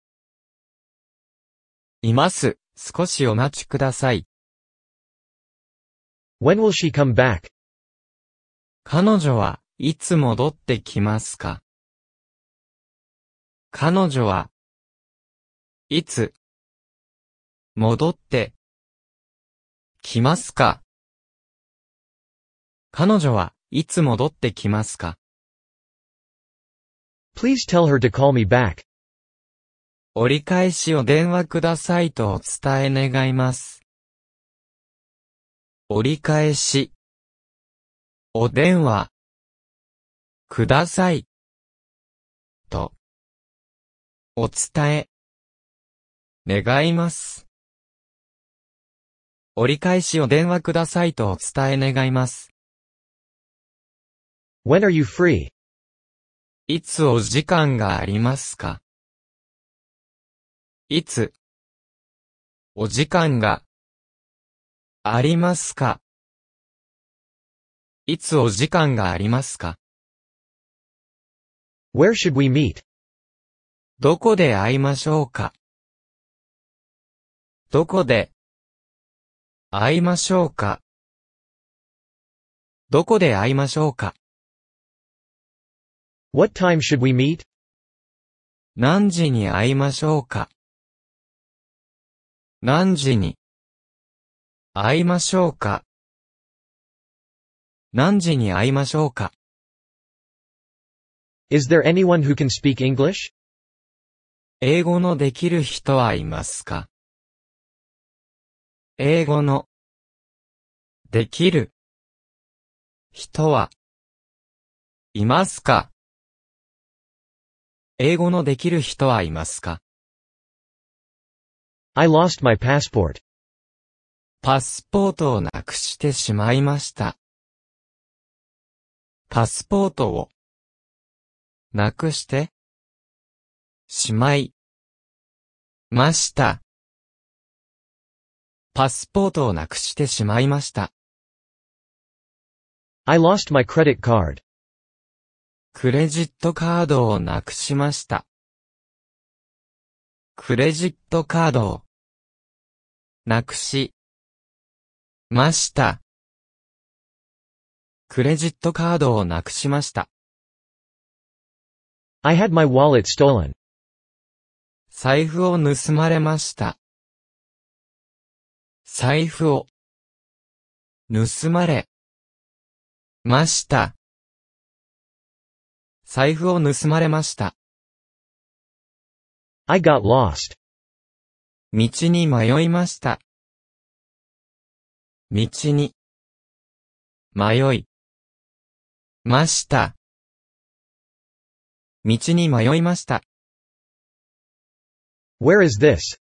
います。少しお待ちください。When will she come back? 彼女はいつ戻ってきますか？彼女はいつ戻ってきますか？彼女はいつ戻ってきますか？Please tell her to call me back. 折り返しを電話くださいとお伝え願います。折り返し。お電話。ください。と。お伝え。願います。折り返しを電話くださいとお伝え願います。When are you free? いつお時間がありますか？いつ？お時間がありますか？いつお時間がありますか？Where should we meet? どこで会いましょうか？どこで会いましょうか？どこで会いましょうか？What time should we meet? 何時に会いましょうか？何時に会いましょうか？何時に会いましょうか？Is there anyone who can speak English? 英語のできる人はいますか？英語のできる人はいますか？英語のできる人はいますか？I lost my passport. パスポートをなくしてしまいました。パスポートをなくしてしまいました。パスポートをなくしてしまいました。I lost my credit card. クレジットカードをなくしました。クレジットカードをなくしました。クレジットカードをなくしました。I had my wallet stolen. 財布を盗まれました。財布を盗まれました。財布を盗まれました。I got lost. 道に迷いました。道に迷いました。道に迷いました。Where is this?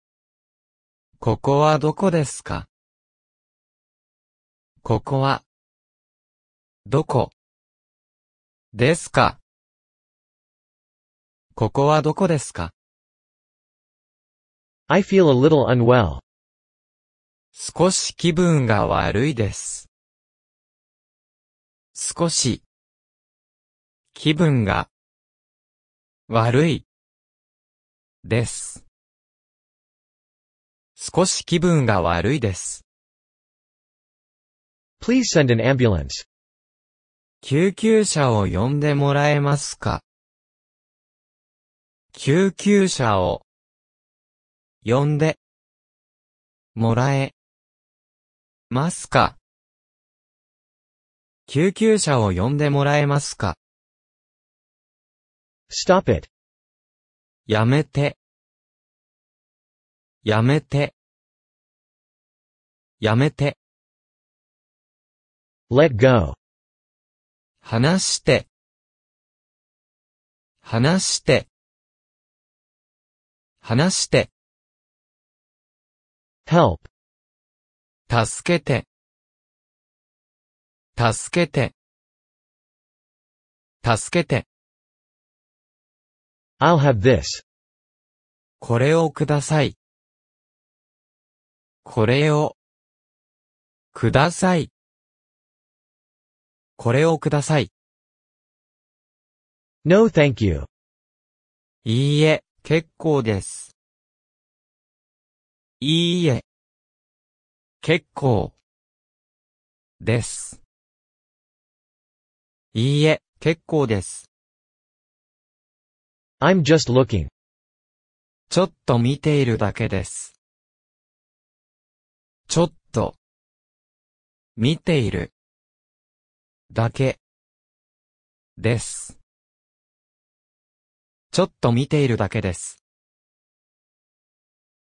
ここはどこですか？ここは、どこ？ですか？ここはどこですか？I feel a little unwell. 少し気分が悪いです。少し、気分が、悪い、です。少し気分が悪いです。Please send an ambulance. 救急車を呼んでもらえますか？救急車を呼んでもらえますか？救急車を呼んでもらえますか？Stop it. やめて。やめて。やめて。Let go. 話して。話して。話して。Help. 助けて、助けて、助けて、I'll have this. これをください。これを、ください。これをください。No thank you. いいえ、結構です。いいえ、結構、です。いいえ、結構です。I'm just looking. ちょっと見ているだけです。ちょっと、見ている、だけ、です。ちょっと見ているだけです。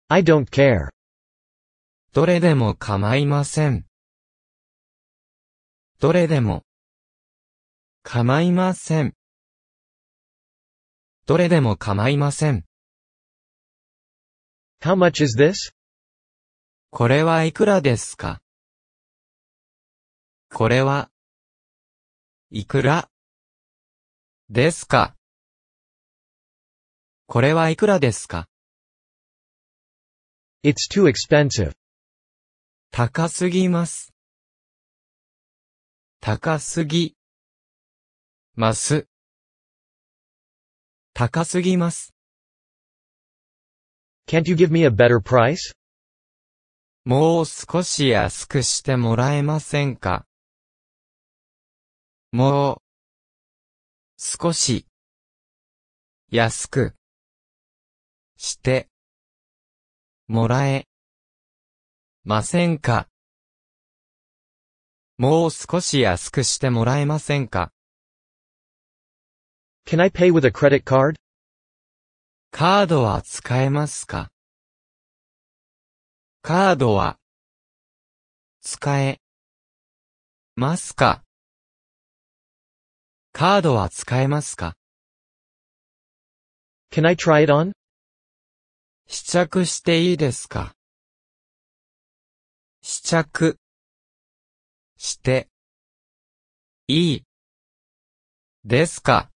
I don't care. どれでも構いません。どれでも、構いません。どれでも構いません。How much is this? これはいくらですか？これは、いくら？ですか？これはいくらですか？It's too expensive. 高すぎます。高すぎ、ます。高すぎます。Can't you give me a better price? もう少し安くしてもらえませんか？もう、少し、安く、して、もらえ、ませんか？もう少し安くしてもらえませんか？Can I pay with a credit card? カードは使えますか？カードは、使え、ますか？カードは使えますか？Can I try it on? 試着していいですか？試着、して、いい、ですか。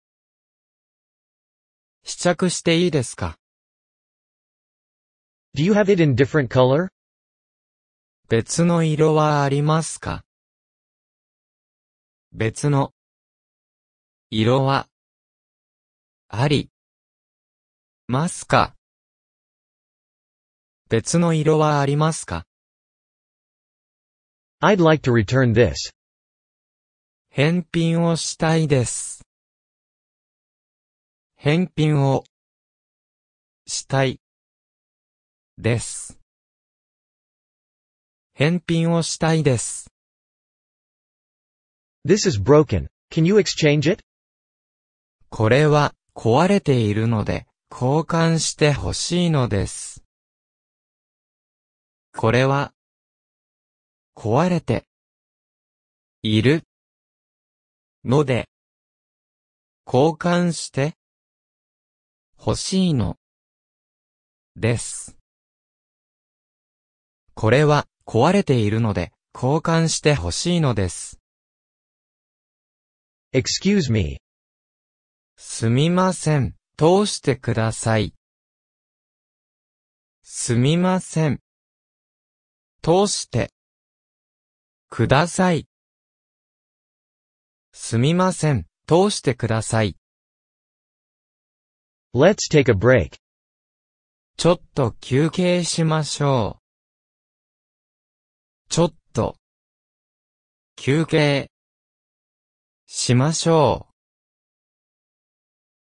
試着していいですか。Do you have it in different color? 別の色はありますか。別の色はありますか。別の色はありますか I'd like to return this. 返品をしたいです。返品をしたいです。返品をしたいです。This is broken. Can you exchange it? これは壊れているので交換してほしいのです。これは壊れているので交換して欲しいの。です。これは壊れているので交換して欲しいのです。Excuse me. すみません。通してください。すみません。通して。ください。すみません。通してください。Let's take a break. ちょっと休憩しましょう。ちょっと。休憩。しましょう。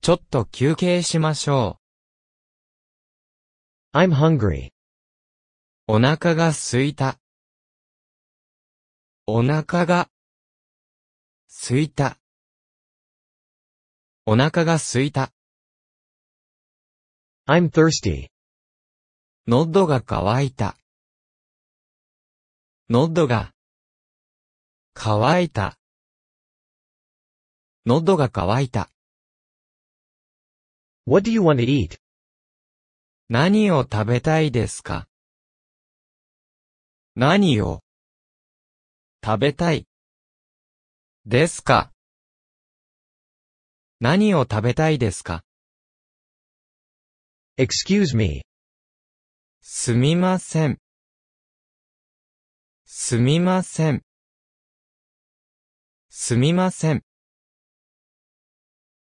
ちょっと休憩しましょ I'm hungry. う。お腹が空いた。お腹が空いた。お腹が空いた。I'm thirsty. 喉が渇いた。喉が渇いた。喉が渇いた。What do you want to eat? 何を食べたいですか？何を食べたいですか何を食べたいですか Excuse me. すみません。すみません。すみません。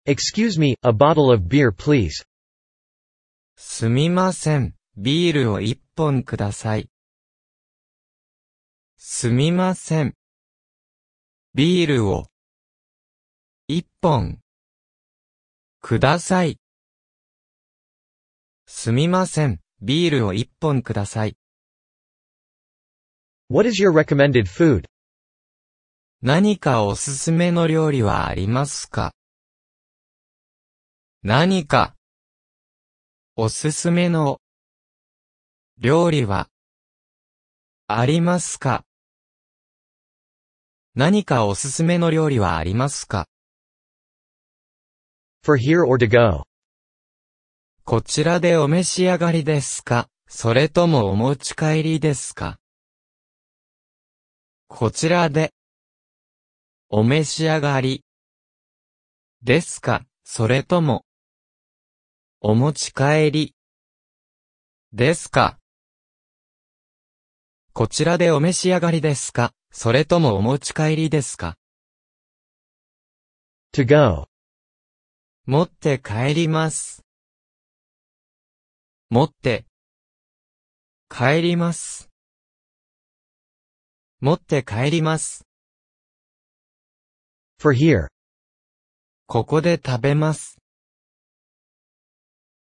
Excuse me, a bottle of beer please. すみません。ビールを一本ください。すみません。ビールを一本ください。すみません。ビールを一本ください。What is your recommended food? 何かおすすめの料理はありますか？何かおすすめの料理はありますか？何かおすすめの料理はありますか？For here or to go? こちらでお召し上がりですか？それともお持ち帰りですか？こちらでお召し上がりですか？それともお持ち帰りですか？こちらでお召し上がりですか？それともお持ち帰りですか？To go. 持って帰ります。持って帰ります。持って帰ります。For here. ここで食べます。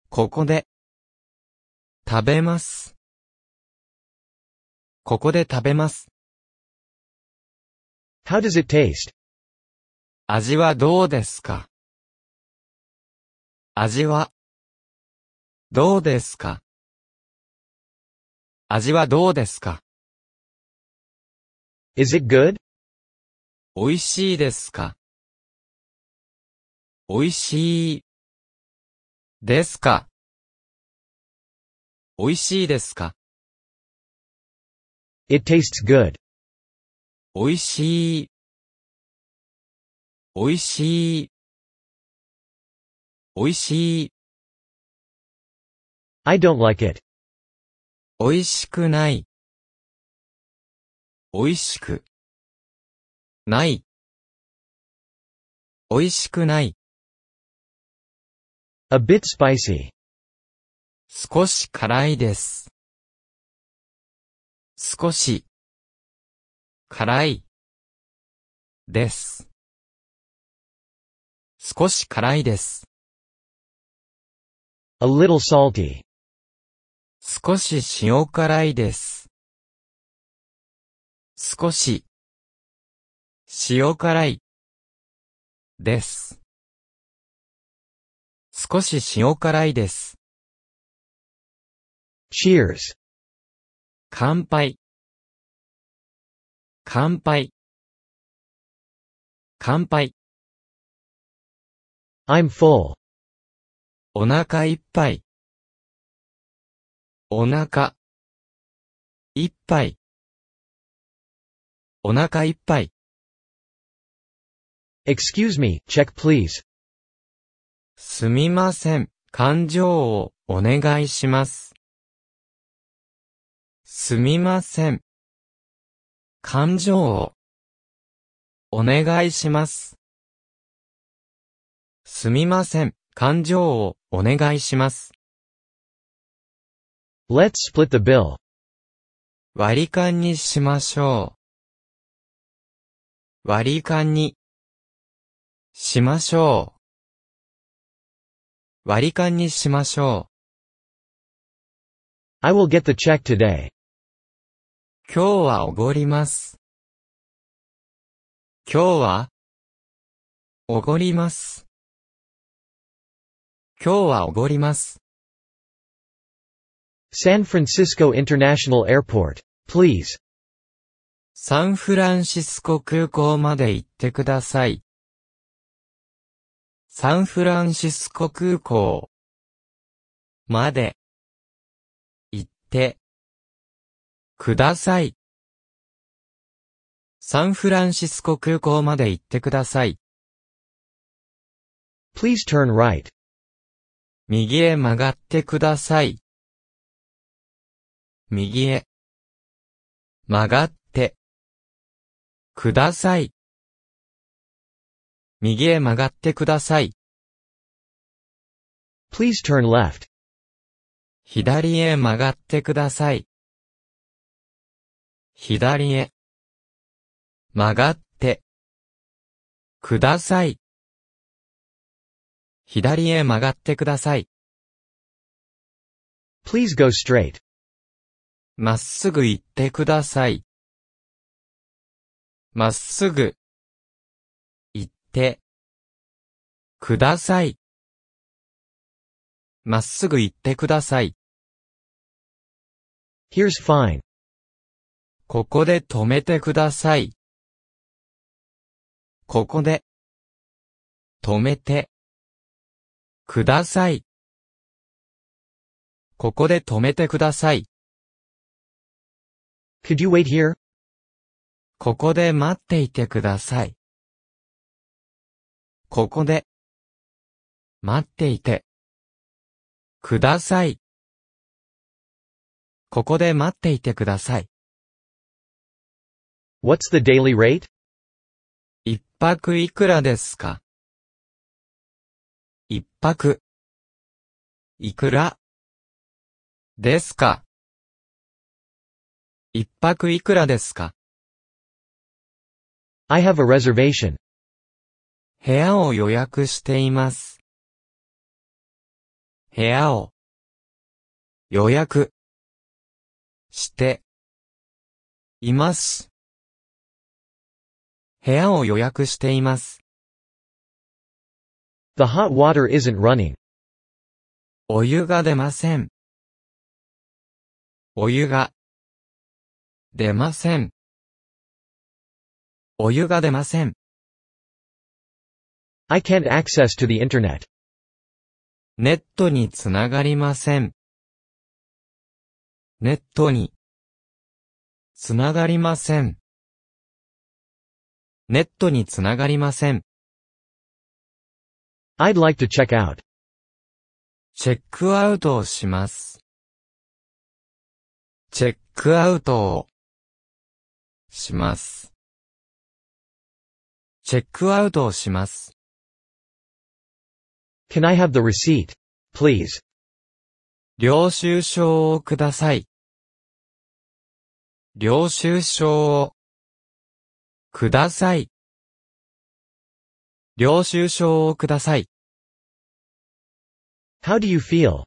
ここで食べます。ここで食べます。How does it taste? 味はどうですか？味はどうですか？味はどうですか？Is it good? 美味しいですか？美味しいですか？美味しいですか？It tastes good. 美味しい。美味しい。美味しい。I don't like it. 美味しくない。美味しく。ない。美味しくない。A bit spicy. 少し辛いです。少し辛いです。少し辛いです。A little salty. 少し塩辛いです。少し塩辛いです。少し塩辛いです。Cheers. 乾杯。乾杯。乾杯。I'm full. お腹いっぱい。お腹。いっぱい。お腹いっぱい。Excuse me, check please. すみません。感情をお願いします。すみません。感情をお願いします。すみません。感情をお願いします。Let's split the bill. 割り勘にしましょう。割り勘にしましょう。割り勘にしましょ I will get the check today. う。今日はおごります。今日はおごります。今日はおごります。San Francisco International Airport. Please. サンフランシスコ空港まで行ってください。サンフランシスコ空港まで行ってください。サンフランシスコ空港まで行ってください。Please turn right. 右へ曲がってください。右へ曲がってください。右へ曲がってください。Please turn left. 左へ曲がってください。左へ曲がってください。左へ曲がってください。Please go straight. まっすぐ行ってください。まっすぐ行ってください。まっすぐ行ってください。Here's fine. ここで止めてください。ここで止めてください。ここで止めてください。Could you wait here? ここで待っていてください。ここで待っていてください。ここで待っていてください。What's the daily rate? 一泊いくらですか一泊。いくらですか一泊いくらですか I have a reservation. 部屋を予約しています。部屋を予約しています。部屋を予約しています。The hot water isn't running. お湯が出ません。お湯が出ません。お湯が出ません。I can't access to the internet. ネットにつながりません。ネットにつながりません。ネットにつながりません。I'd like to check out. チェックアウトをします。チェックアウトをします。チェックアウトをします。Can I have the receipt? Please? 領収書をください。領収書をください。領収書をください。How do you feel?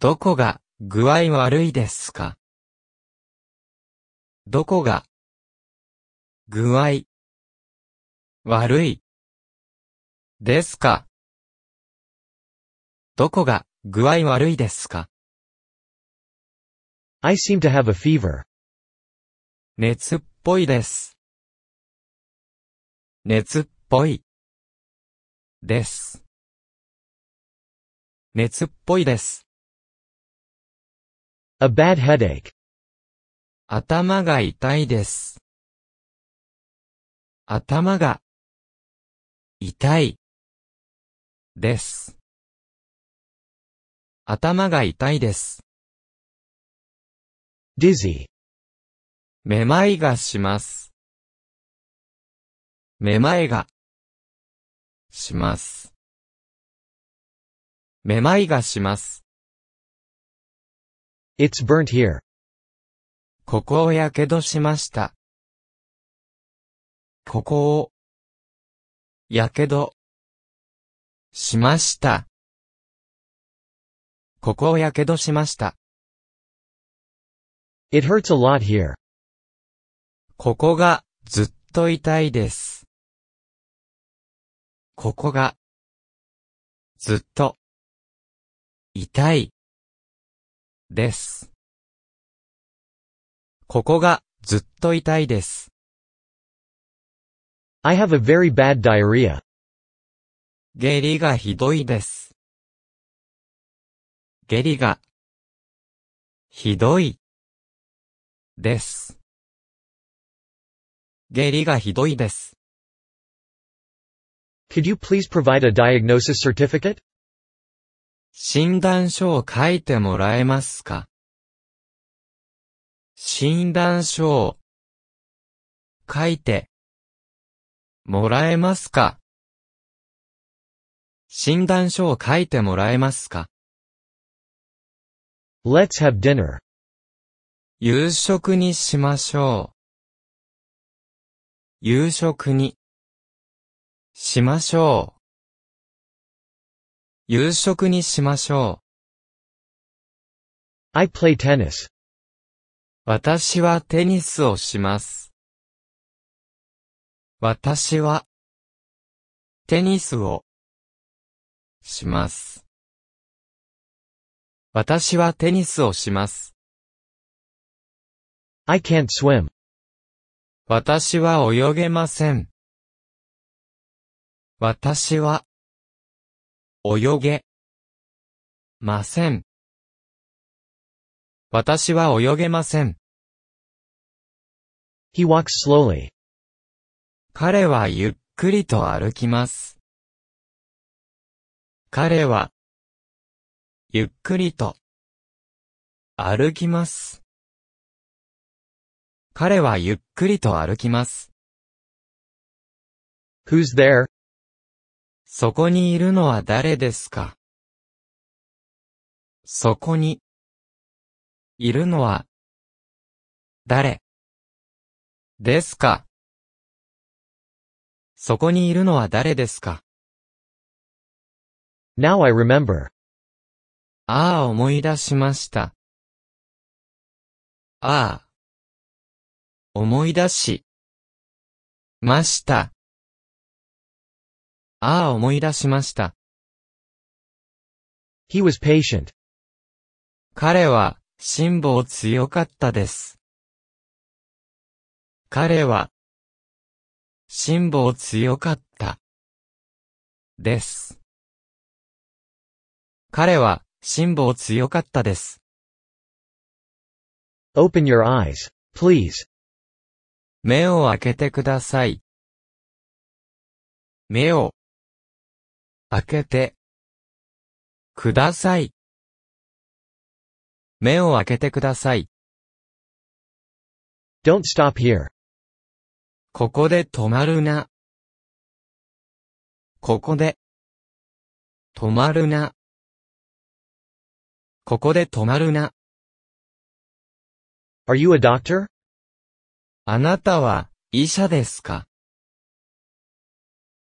どこが具合悪いですか？どこが具合悪いですか？どこが具合悪いですか？I seem to have a fever. 熱っぽいです。熱っぽいです。熱っぽいです。A bad headache. 頭が痛いです。頭が痛いです。頭が痛いです。Dizzy. めまいがします。めまいがします。めまいがします。It's burnt here. ここをやけどしました。ここを、やけど、しました。ここをやけどしました。It hurts a lot here. ここが、ずっと痛いです。ここが、ずっと、痛い、です。ここが、ずっと痛いです。I have a very bad diarrhea. 下痢がひどいです。下痢が、ひどい、です。下痢がひどいです。Could you please provide a diagnosis certificate? 診断書を書いてもらえますか診断書を書いてもらえますか診断書を書いてもらえますか Let's have dinner. 夕食にしましょう。夕食にしましょう。夕食にしましょう。I play tennis. 私はテニスをします。私はテニスをします。私はテニスをします。I can't swim. 私は泳げません。私は泳げません。私は泳げません。He walks slowly. 彼はゆっくりと歩きます。彼はゆっくりと歩きます。彼はゆっくりと歩きます。Who's there? そこにいるのは誰ですか？そこにいるのは誰？ですか？そこにいるのは誰ですか？Now I remember. ああ思い出しました。ああ思い出しました。ああ思い出しました。He was patient. 彼は辛抱強かったです。彼は辛抱強かったです。彼は辛抱強かったです。Open your eyes, please. 目を開けてください。目を開けてください。目を開けてください。Don't stop here. ここで止まるな。ここで止まるな。ここで止まるな。Are you a doctor? あなたは医者ですか？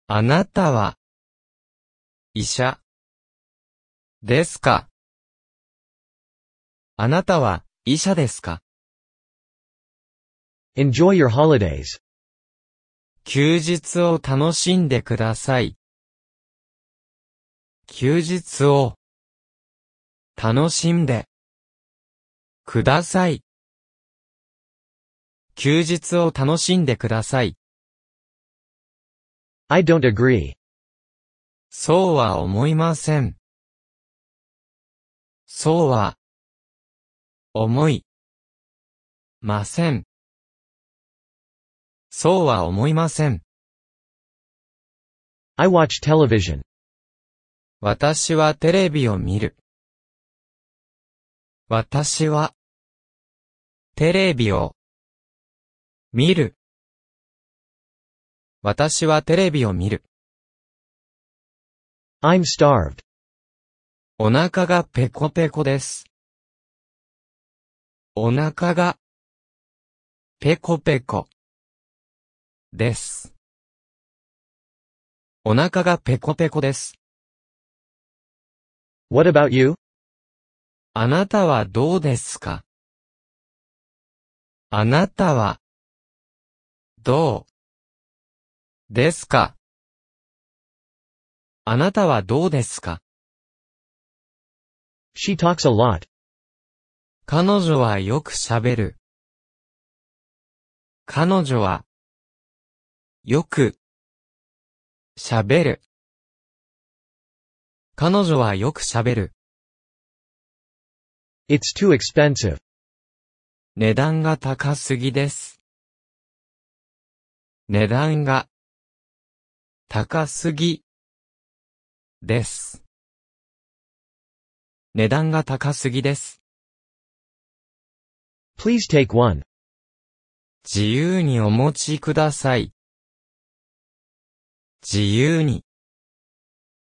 あなたは医者？ですかあなたは医者ですか？Enjoy your holidays. 休日を楽しんでください。休日を楽しんでください。休日を楽しんでください。I don't agree. そうは思いません。そうは、思い、ません。そうは思いません。I watch television. 私はテレビを見る。私は、テレビを、見る。私はテレビを見る。I'm starved. お腹がペコペコです。お腹が、ペコペコ、です。お腹がペコペコです。What about you? あなたはどうですか？あなたは、どう、ですか？あなたはどうですか？She talks a lot. 彼女はよく喋る。彼女は、よく、喋る。彼女はよく喋る。It's too expensive. 値段が高すぎです。値段が、高すぎ、です。値段が高すぎです。Please take one. 自由にお持ちください。自由に、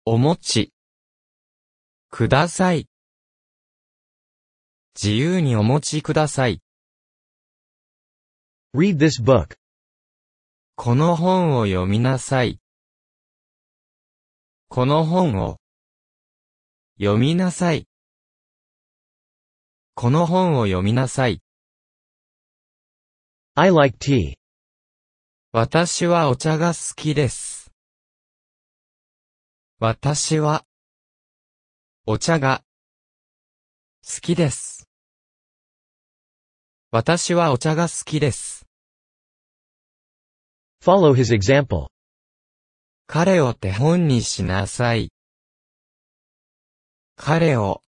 お持ち、ください。自由にお持ちください。Read this book. この本を読みなさい。この本を読みなさい。この本を読みなさい。I like tea. 私はお茶が好きです。私はお茶が好きです。私はお茶が好きです。Follow his example. 彼を手本にしなさい。彼を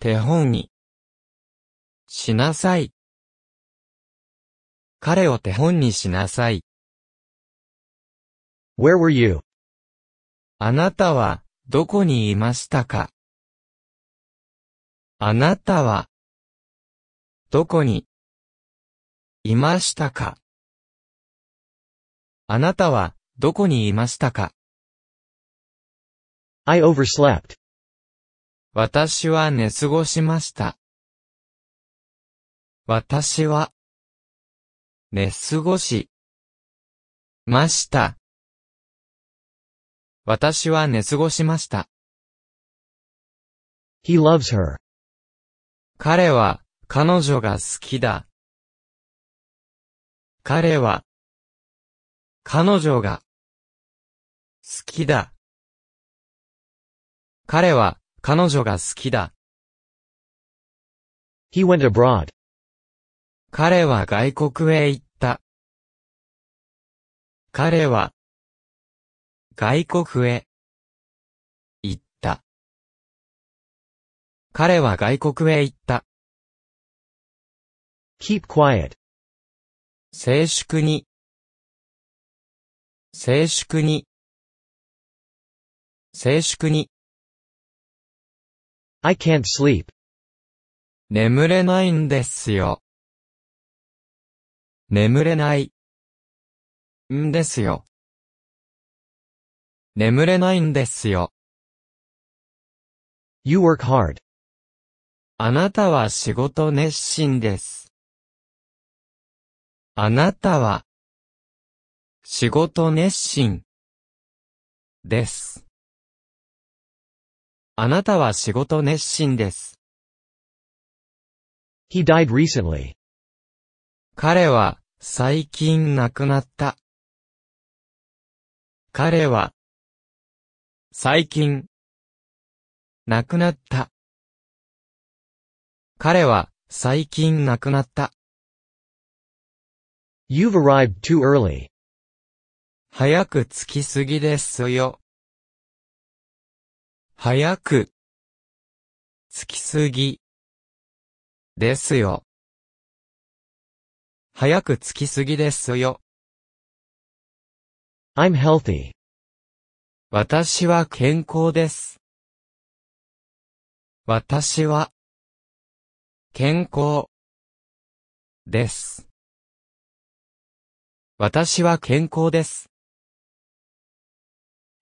手本にしなさい。彼を手本にしなさい。Where were you? あなたはどこにいましたか？あなたはどこにいましたか？あなたはどこにいましたか？I overslept. 私は寝過ごしました。私は寝過ごしました。私は寝過ごしました。He loves her. 彼は彼女が好きだ。彼は彼女が好きだ。彼は彼女が好きだ。He went abroad. 彼は外国へ行った。彼は外国へ行った。彼は外国へ行った。Keep quiet. 静粛に。静粛に。静粛に。I can't sleep. 眠れないんですよ。眠れない。んですよ。眠れないんですよ。You work hard. あなたは仕事熱心です。あなたは仕事熱心です。あなたは仕事熱心です。He died recently. 彼は最近亡くなった。彼は最近亡くなった。彼は最近亡くなった。You've arrived too early. 早く着きすぎですよ。早くつきすぎ。ですよ。早くつきすぎですよ。I'm healthy. 私は健康です。私は健康です。私は健康です。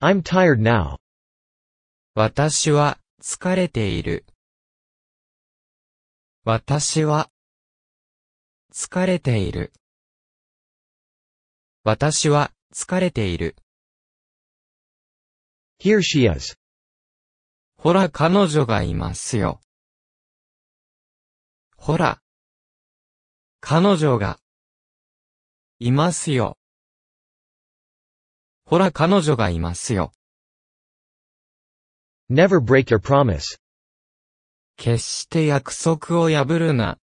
I'm tired now. 私は疲れている。私は疲れている。私は疲れている。Here she is. ほら彼女がいますよ。ほら。彼女がいますよ。ほら彼女がいますよ。Never break your promise. 決して約束を破るな。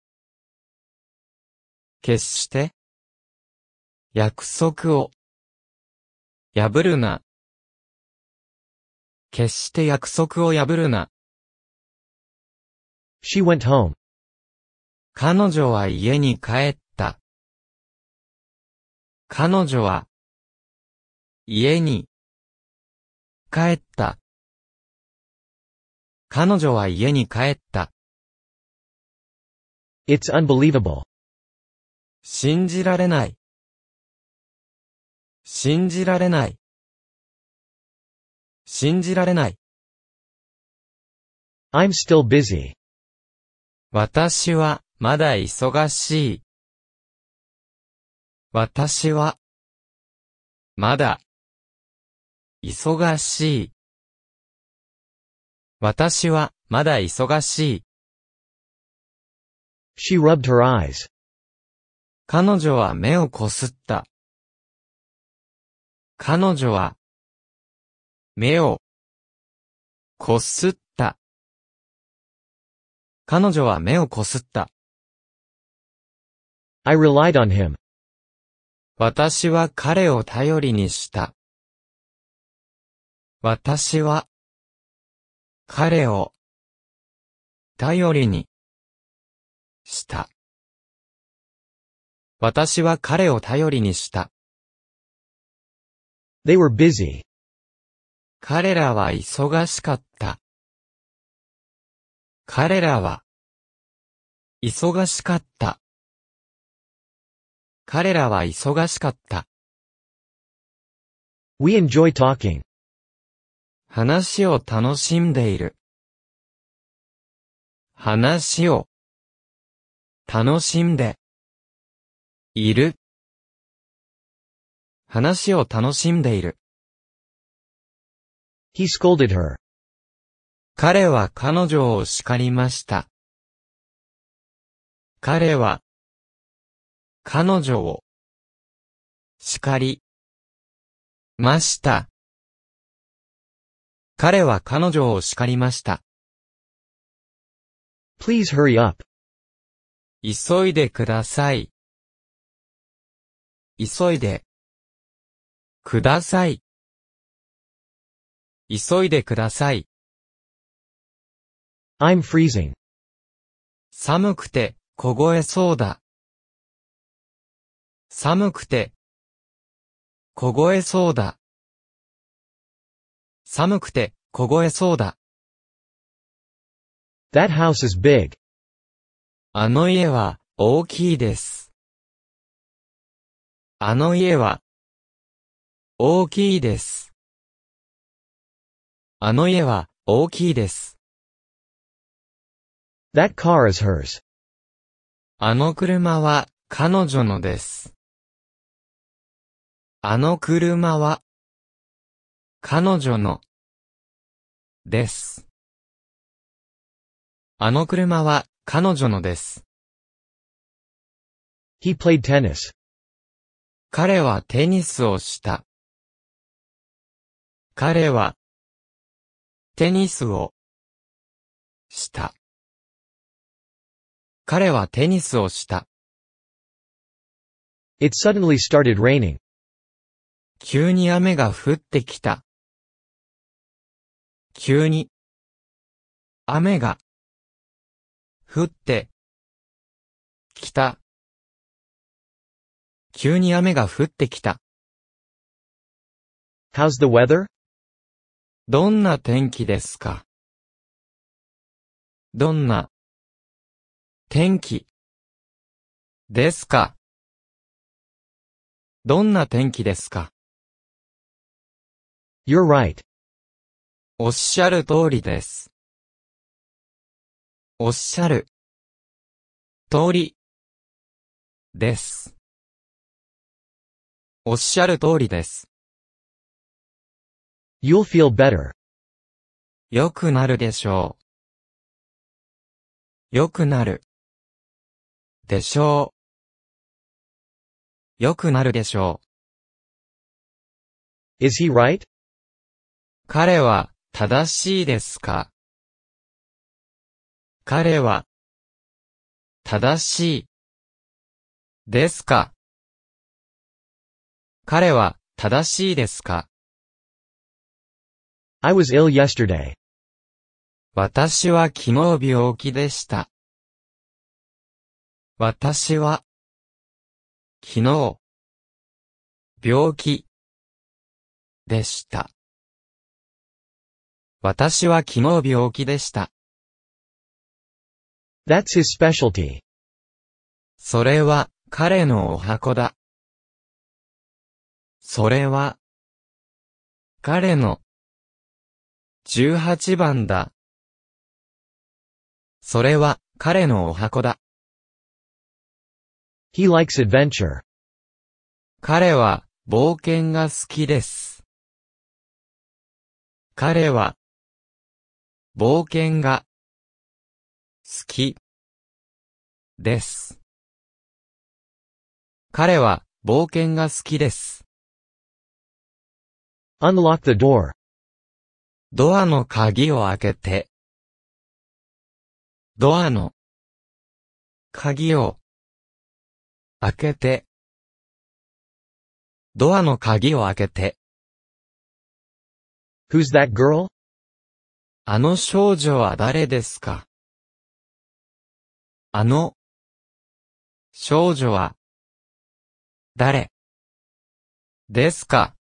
決して約束を破るな。決して約束を破るな。She went home. 彼女は家に帰った。彼女は家に帰った。彼女は家に帰った。It's unbelievable. 信じられない。信じられない。信じられない。I'm still busy. 私はまだ忙しい。私はまだ忙しい。私はまだ忙しい。She rubbed her eyes. 彼女は目をこすった。彼女は目をこすった。彼女は目をこすった。I relied on him. 私は彼を頼りにした。私は彼を頼りにした。私は彼を頼りにした。They were busy. 彼らは忙しかった。彼らは忙しかった。彼らは忙しかった。We enjoy talking. 話を楽しんでいる。話を楽しんでいる。話を楽しんでいる。He scolded her. 彼は彼女を叱りました。彼は彼女を叱りました。彼は彼女を叱りました。Please hurry up. 急いでください。急いでください。急いでください。I'm freezing. 寒くて凍えそうだ。寒くて凍えそうだ。寒くて凍えそうだ。That house is big. あの家は大きいです。あの家は大きいです。あの家は大きいです。That car is hers. あの車は彼女のです。あの車は彼女のです。あの車は彼女のです。He played tennis. 彼はテニスをした。彼はテニスをした。彼はテニスをした。It suddenly started raining. 急に雨が降ってきた。急に雨が降って、きた。急に雨が降ってきた。How's the weather? どんな天気ですか？どんな天気ですか？どんな天気ですか？You're right. おっしゃる通りです。おっしゃる通りです。おっしゃる通りです。You'll feel better. 良くなるでしょう。良くなる。でしょう。良くなるでしょう。Is he right? 彼は正しいですか？彼は正しいですか？彼は正しいですか？I was ill yesterday. 私は昨日病気でした。私は、昨日、病気、でした。私は昨日病気でした。That's his specialty. それは、彼のお箱だ。それは、彼の、18番だ。それは、彼のお箱だ。He likes adventure. 彼は、冒険が好きです。彼は、冒険が、好き、です。彼は、冒険が好きです。Unlock the door. ドアの鍵を開けて。ドアの鍵を開けて。ドアの鍵を開けて。Who's that girl? あの少女は誰ですか？あの少女は誰？ですか？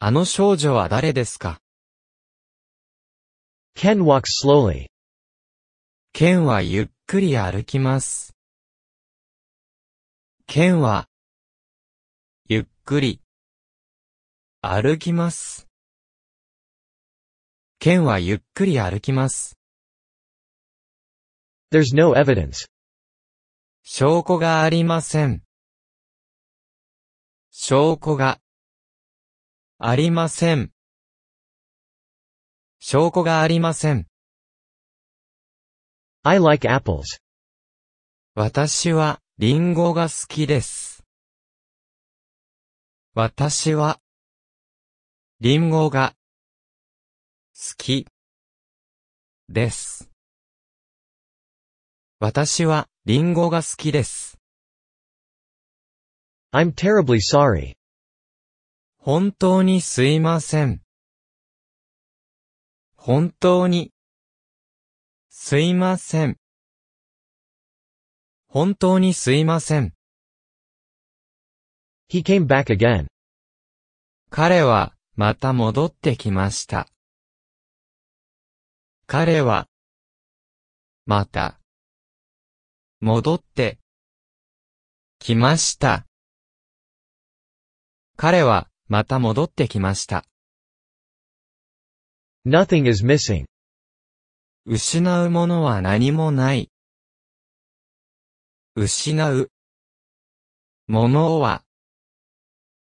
あの少女は誰ですか？Ken walks slowly. ケンはゆっくり歩きます。ケンは、ゆっくり、歩きます。ケンはゆっくり歩きます。There's no evidence. 証拠がありません。証拠が、ありません。証拠がありません。I like apples. 私は、リンゴが好きです。私は、リンゴが、好き、です。私は、リンゴが好きです。I'm terribly sorry. 本当にすいません。本当に、すいません。本当にすいません。He came back again. 彼は、また戻ってきました。彼は、また、戻って、きました。彼は、また戻ってきました。Nothing is missing. 失うものは何もない。失う。ものは、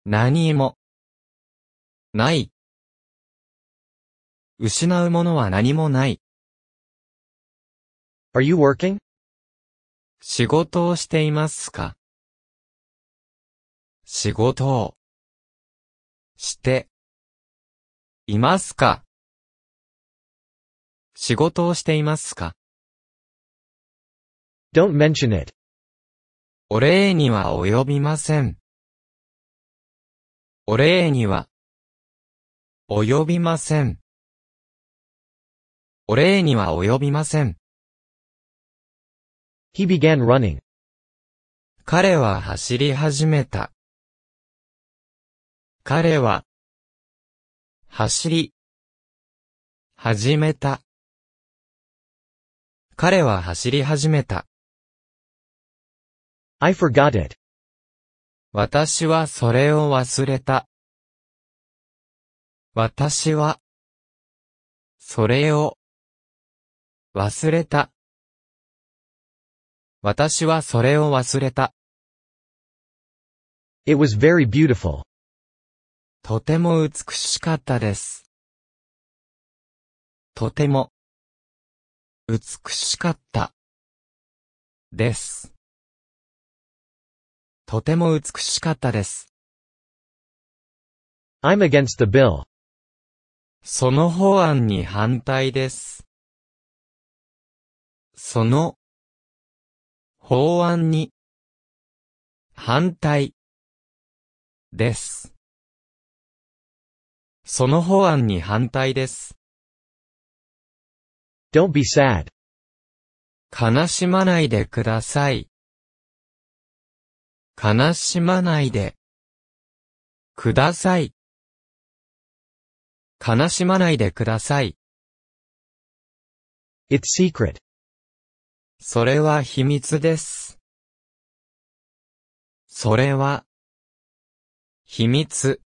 何も、ない。失うものは何もない。Are you working? 仕事をしていますか？仕事を、して、いますか？仕事をしていますか？Don't mention it. お礼には及びません。お礼には、及びません。お礼には及びません。He began running. 彼は走り始めた。彼は、走り、始めた。彼は走り始めた。I forgot it. 私はそれを忘れた。私は、それを、忘れた。私はそれを忘れた。It was very beautiful. とても美しかったです。とても、美しかった。です。とても美しかったです。I'm against the bill. その法案に反対です。その法案に反対です。その法案に反対です。Don't be sad. 悲しまないでください。悲しまないでください。悲しまないでください。It's secret. それは秘密です。それは、秘密、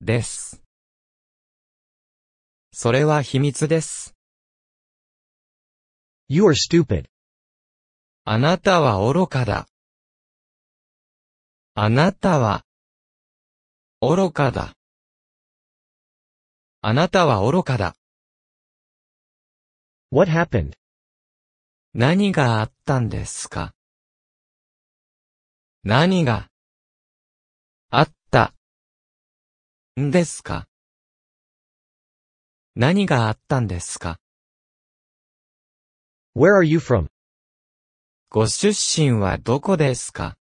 です。それは秘密です。You are stupid. あなたは愚かだ。あなたは、愚かだ。あなたは愚かだ。What happened? 何があったんですか？何があった？んですか？何があったんですか？Where are you from? ご出身はどこですか？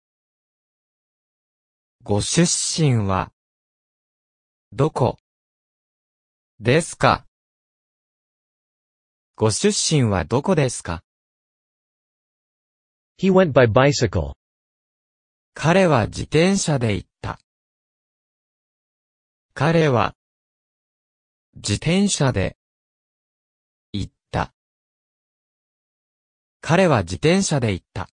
ご出身はどこですか？ご出身はどこですか？He went by bicycle. 彼は自転車で行った。彼は自転車で行った。彼は自転車で行った。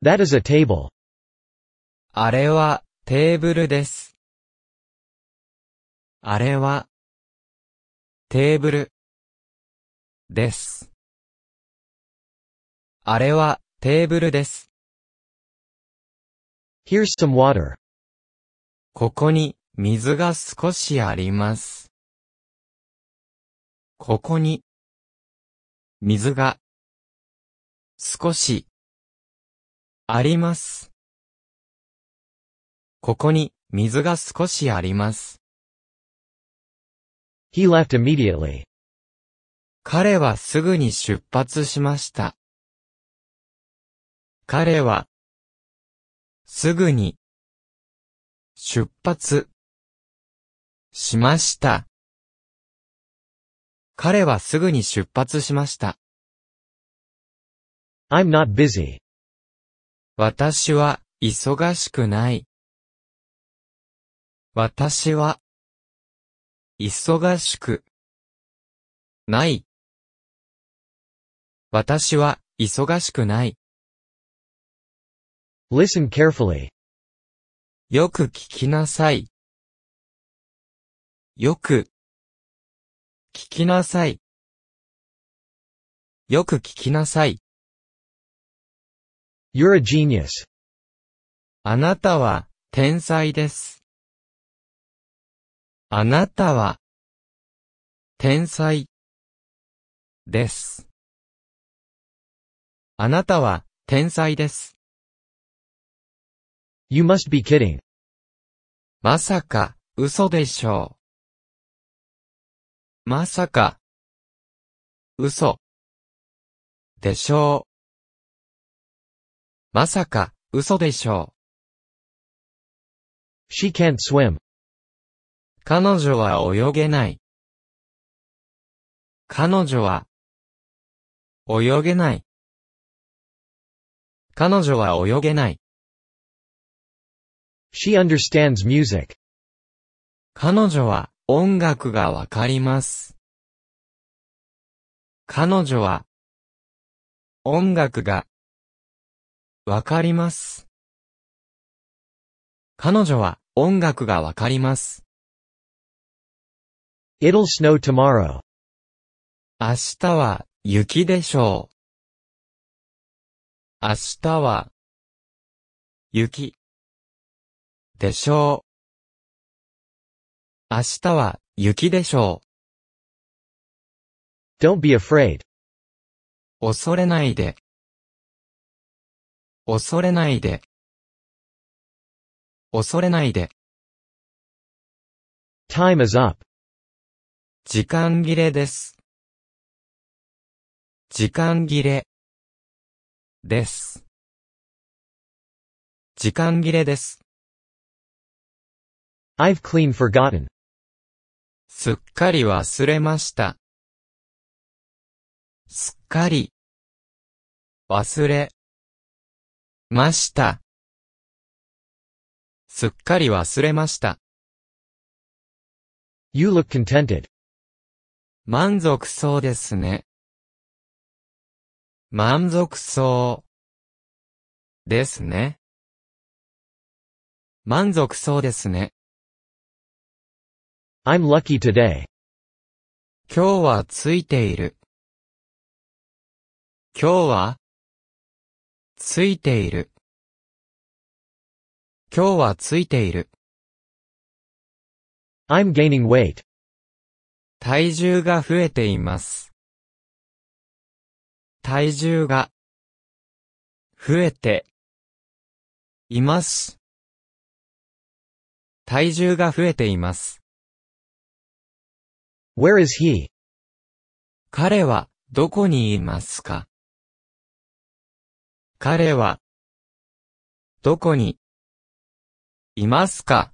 That is a table. あれはテーブルです。あれはテーブルです。あれはテーブルです。Here's some water. ここに水が少しあります。ここに水が少しあります。ここに水が少しあります。He left immediately. 彼はすぐに出発しました。彼はすぐに出発しました。彼はすぐに出発しました。I'm not busy. 私は忙しくない。私は忙しくない。私は忙しくない。Listen carefully. よく聞きなさい。よく聞きなさい。よく聞きなさい。You're a genius. あなたは天才です。あなたは天才です。あなたは天才です。You must be kidding. まさか嘘でしょう。まさか嘘でしょう。まさか嘘でしょう。She can't swim. 彼女は泳げない。彼女は泳げない。彼女は泳げない。She understands music. 彼女は音楽がわかります。彼女は音楽がわかります。彼女は音楽がわかります。It'll snow tomorrow. 明日は雪でしょう。明日は雪でしょう。明日は雪でしょ Don't be afraid. う。恐れないで。恐れないで。恐れないで。Time is up. 時間切れです。時間切れです。時間切れです。I've clean forgotten. すっかり忘れました。すっかり忘れました。すっかり忘れました。You look contented. 満足そうですね。満足そうですね。満足そうですね。I'm lucky today. 今日はついている。今日はついている。今日はついている。I'm gaining weight. 体重が増えています。体重が増えています。体重が増えています。Where is he? 彼はどこにいますか？彼はどこにいますか？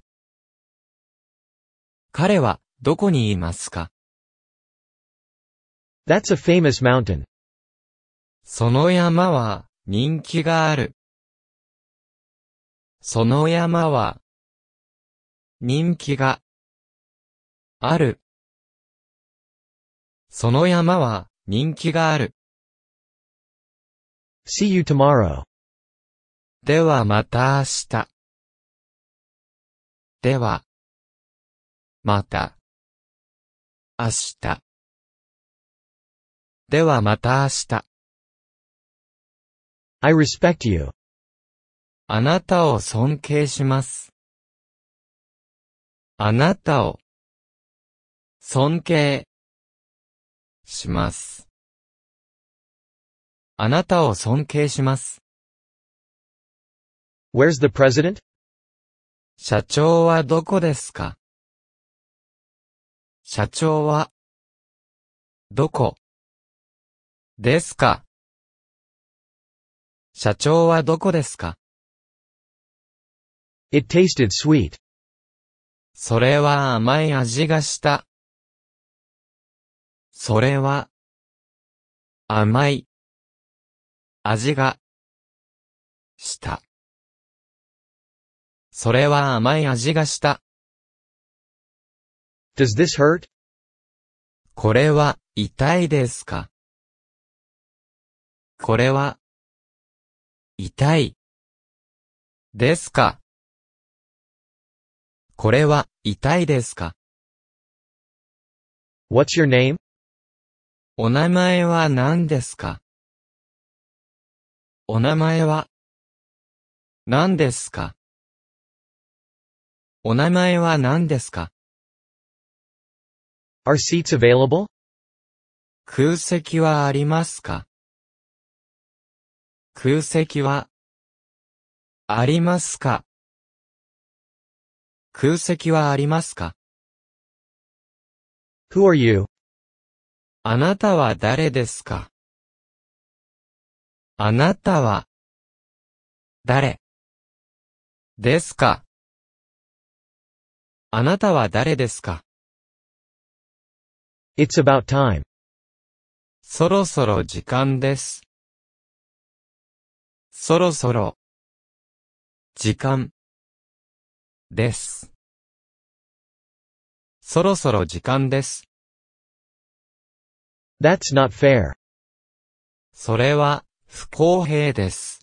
彼はどこにいますか？That's a famous mountain. その山は人気がある。その山は人気がある。その山は人気がある。See you tomorrow. ではまた明日。では、また、明日。ではまた明日。I respect you. あなたを尊敬します。あなたを尊敬します。あなたを尊敬します。Where's the president? 社長はどこですか？社長はどこ？ですか？社長はどこですか？It tasted sweet. それは甘い味がした。それは甘い味がした。それは甘い味がした。Does this hurt? これは痛いですか？これは痛いですか？これは痛いですか？What's your name? お名前は何ですか？お名前は何ですか？お名前は何ですか？Are seats available? 空席はありますか？空席はありますか？空席はありますか？Who are you? あなたは誰ですか？あなたは誰？ですか？あなたは誰ですか？It's about time. そろそろ時間です。そろそろ、時間、です。そろそろ時間です。That's not fair. それは、不公平です。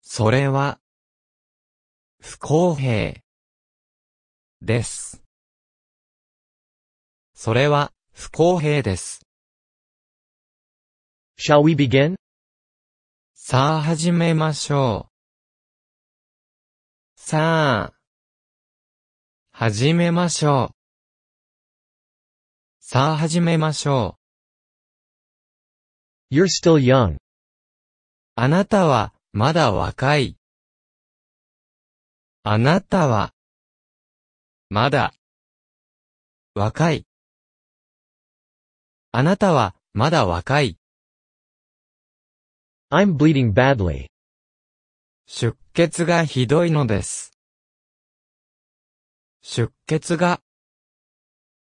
それは、不公平、です。それは、不公平です。Shall we begin? さあ始めましょう。さあ、始めましょう。さあ始めましょう。You're still young. あなたは、まだ若い。あなたは、まだ、若い。あなたは、まだ若い。I'm bleeding badly. 出血がひどいのです。出血が、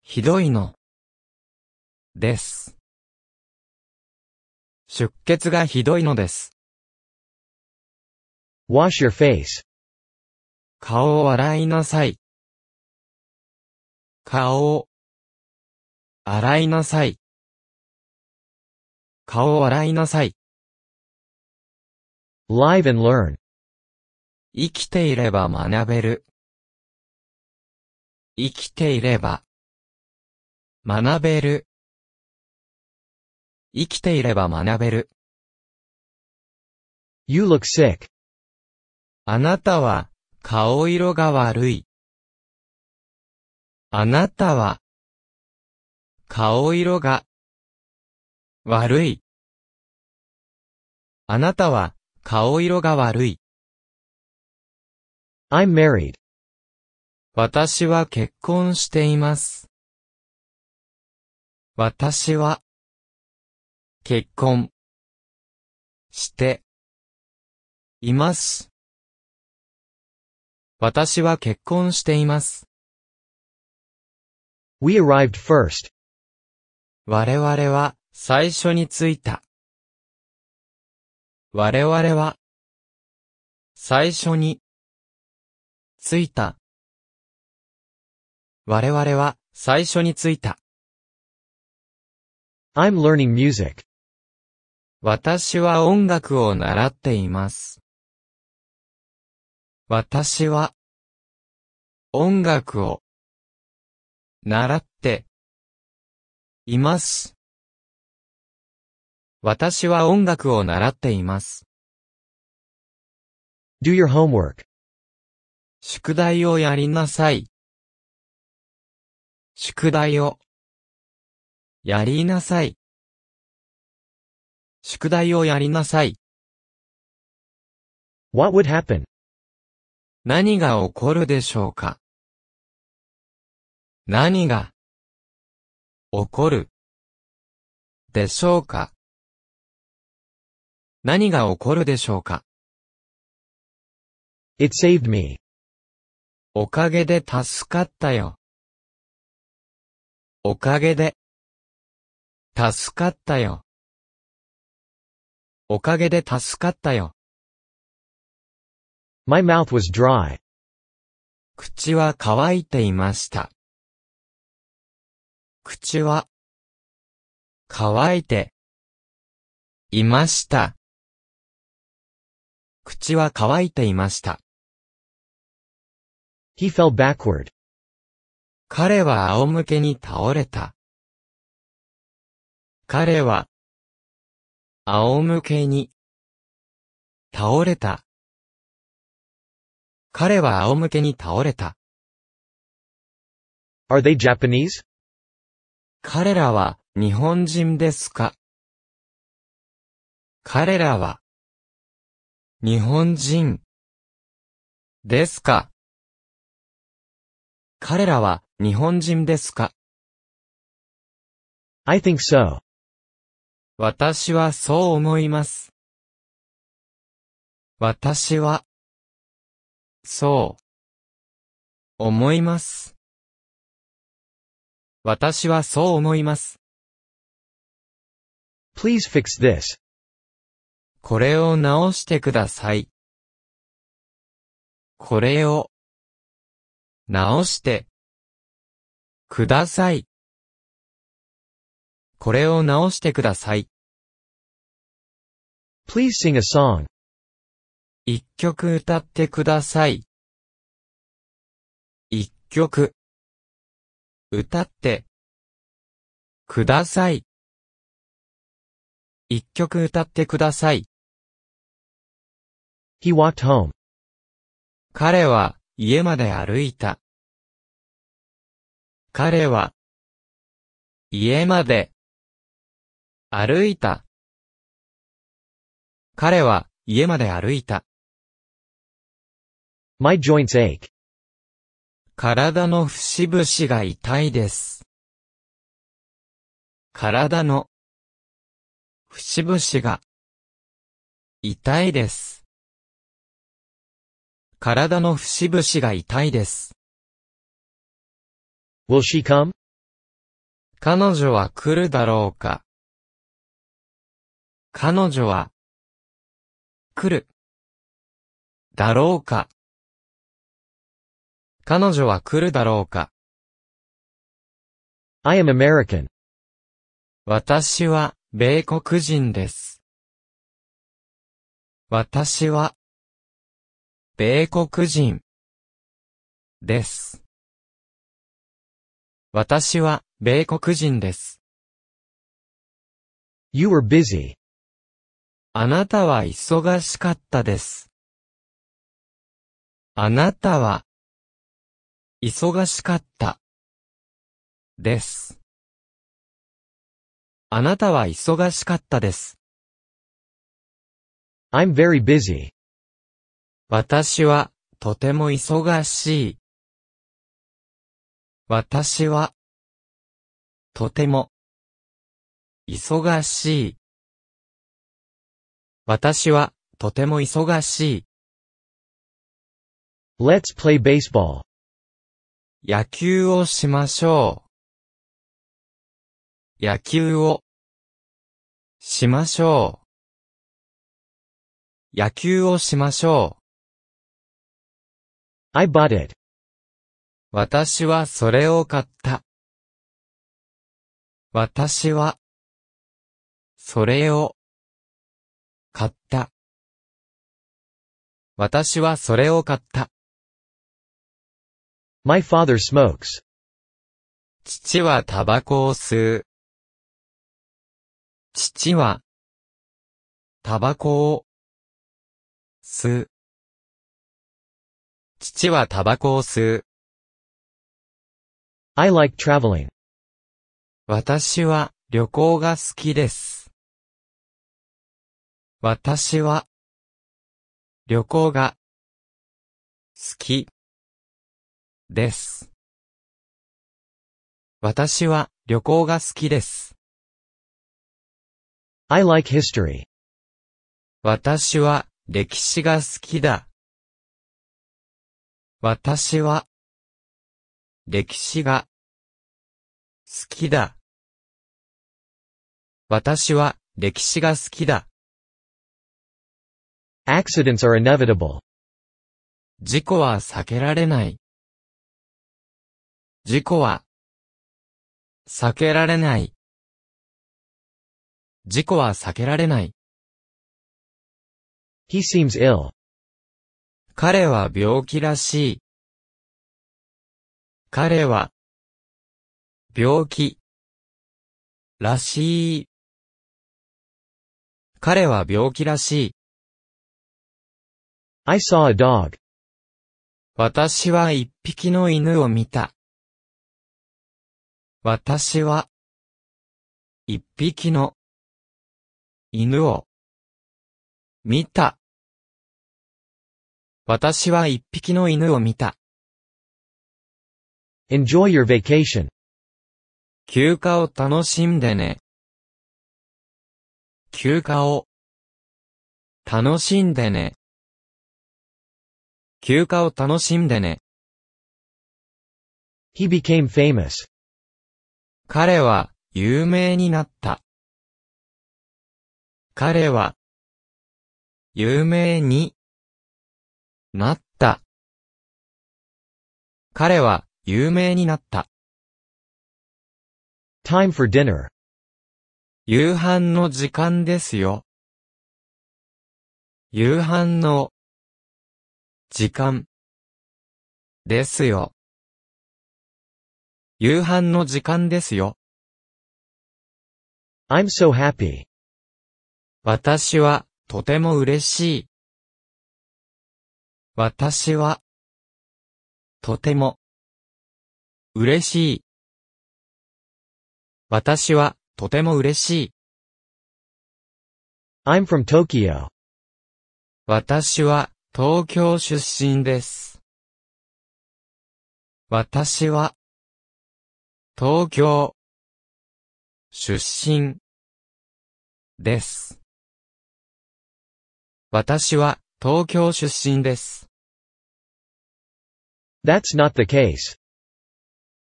ひどいの、です。出血がひどいのです。Wash your face. 顔を洗いなさい。顔を、洗いなさい。顔を洗いなさい。Live and learn. 生きていれば学べる。生きていれば、学べる。生きていれば学べる。You look sick. あなたは、顔色が悪い。あなたは、顔色が、悪い。あなたは、顔色が悪い。I'm married. 私は結婚しています。私は、結婚、して、います。私は結婚しています。We arrived first. 我々は、最初に着いた。我々は、最初に、着いた。我々は、最初に着いた。I'm learning music. 私は音楽を習っています。私は、音楽を、習って、います。私は音楽を習っています。Do your homework. 宿題をやりなさい。宿題を、やりなさい。宿題をやりなさい。What would happen? 何が起こるでしょうか？何が起こる？でしょうか？何が起こるでしょうか？It saved me. おかげで助かったよ。おかげで助かったよ。おかげで助かったよ。My mouth was dry. 口は乾いていました。口は乾いていました。口は乾いていました。He fell backward. 彼は仰向けに倒れた。彼は仰向けに倒れた。彼は仰向けに倒れた。Are they Japanese? 彼らは日本人ですか？彼らは日本人ですか？彼らは日本人ですか？I think so. 私はそう思います。私は、そう、思います。私はそう思います。Please fix this. これを直してください。これを直してください。これを直してください。Please sing a song. 一曲歌ってください。一曲歌ってください。一曲歌ってください。He walked home. 彼は家まで歩いた。彼は家まで歩いた。彼は家まで歩いた。My joints ache. 体の節々が痛いです。体の節々が痛いです。体の節々が痛いです。Will she come? 彼女は来るだろうか彼女は来るだろうか彼女は来るだろうか I am American. 私は米国人です。私は米国人です。私は米国人です。You were busy. あなたは忙しかったです。あなたは忙しかったです。あなたは忙しかったです。I'm very busy. 私はとても忙しい。私はとても忙しい。私はとても忙しい。Let's play baseball. 野球をしましょう。野球をしましょう。野球をしましょう。I bought it. 私はそれを買った。私は、それを、買った。私はそれを買った。My father smokes. 父はタバコを吸う。父は、タバコを、吸う。父はタバコを吸う。I like traveling. 私は旅行が好きです。私は旅行が好きです。私は旅行が好きです。I like history. 私は歴史が好きだ。私は歴史が好きだ。私は歴史が好きだ。Accidents are inevitable. 事故は避けられない。事故は避けられない。事故は避けられない。He seems ill. 彼は病気らしい。彼は病気らしい。彼は病気らしい。I saw a dog. 私は一匹の犬を見た。私は一匹の犬を見た。私は一匹の犬を見た。Enjoy your vacation. 休暇を楽しんでね。休暇を楽しんでね。休暇を楽しんでね。He became famous. 彼は有名になった。彼は、有名になった。彼は有名になった。Time for dinner. 夕飯の時間ですよ。夕飯の時間ですよ。夕飯の時間ですよ。I'm so happy. 私はとても嬉しい。私はとても嬉しい。私はとても嬉しい。I'm from Tokyo. 私は東京出身です。私は東京出身です。私は東京出身です。That's not the case.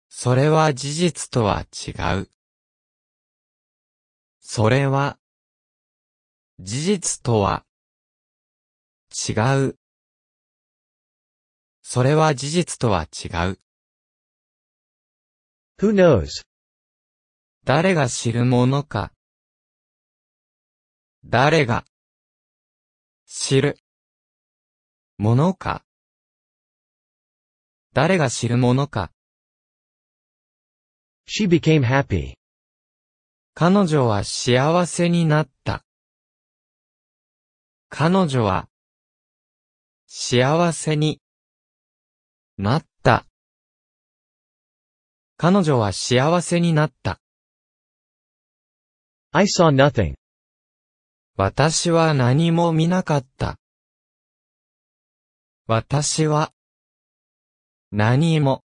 それは事実とは違う。それは事実とは違う。それは事実とは違う。Who knows? 誰が知るものか。誰が知るものか。誰が知るものか。She became happy. 彼女は幸せになった。彼女は幸せになった。彼女は幸せになった。I saw nothing. 私は何も見なかった。私は何も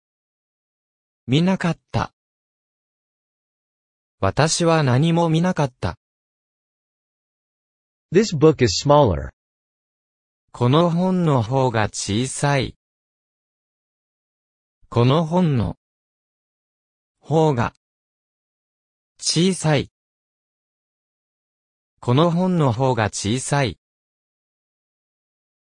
見なかった。私は何も見なかった。This book is smaller. この本の方が小さい。この本の方が小さい。この本の方が小さい。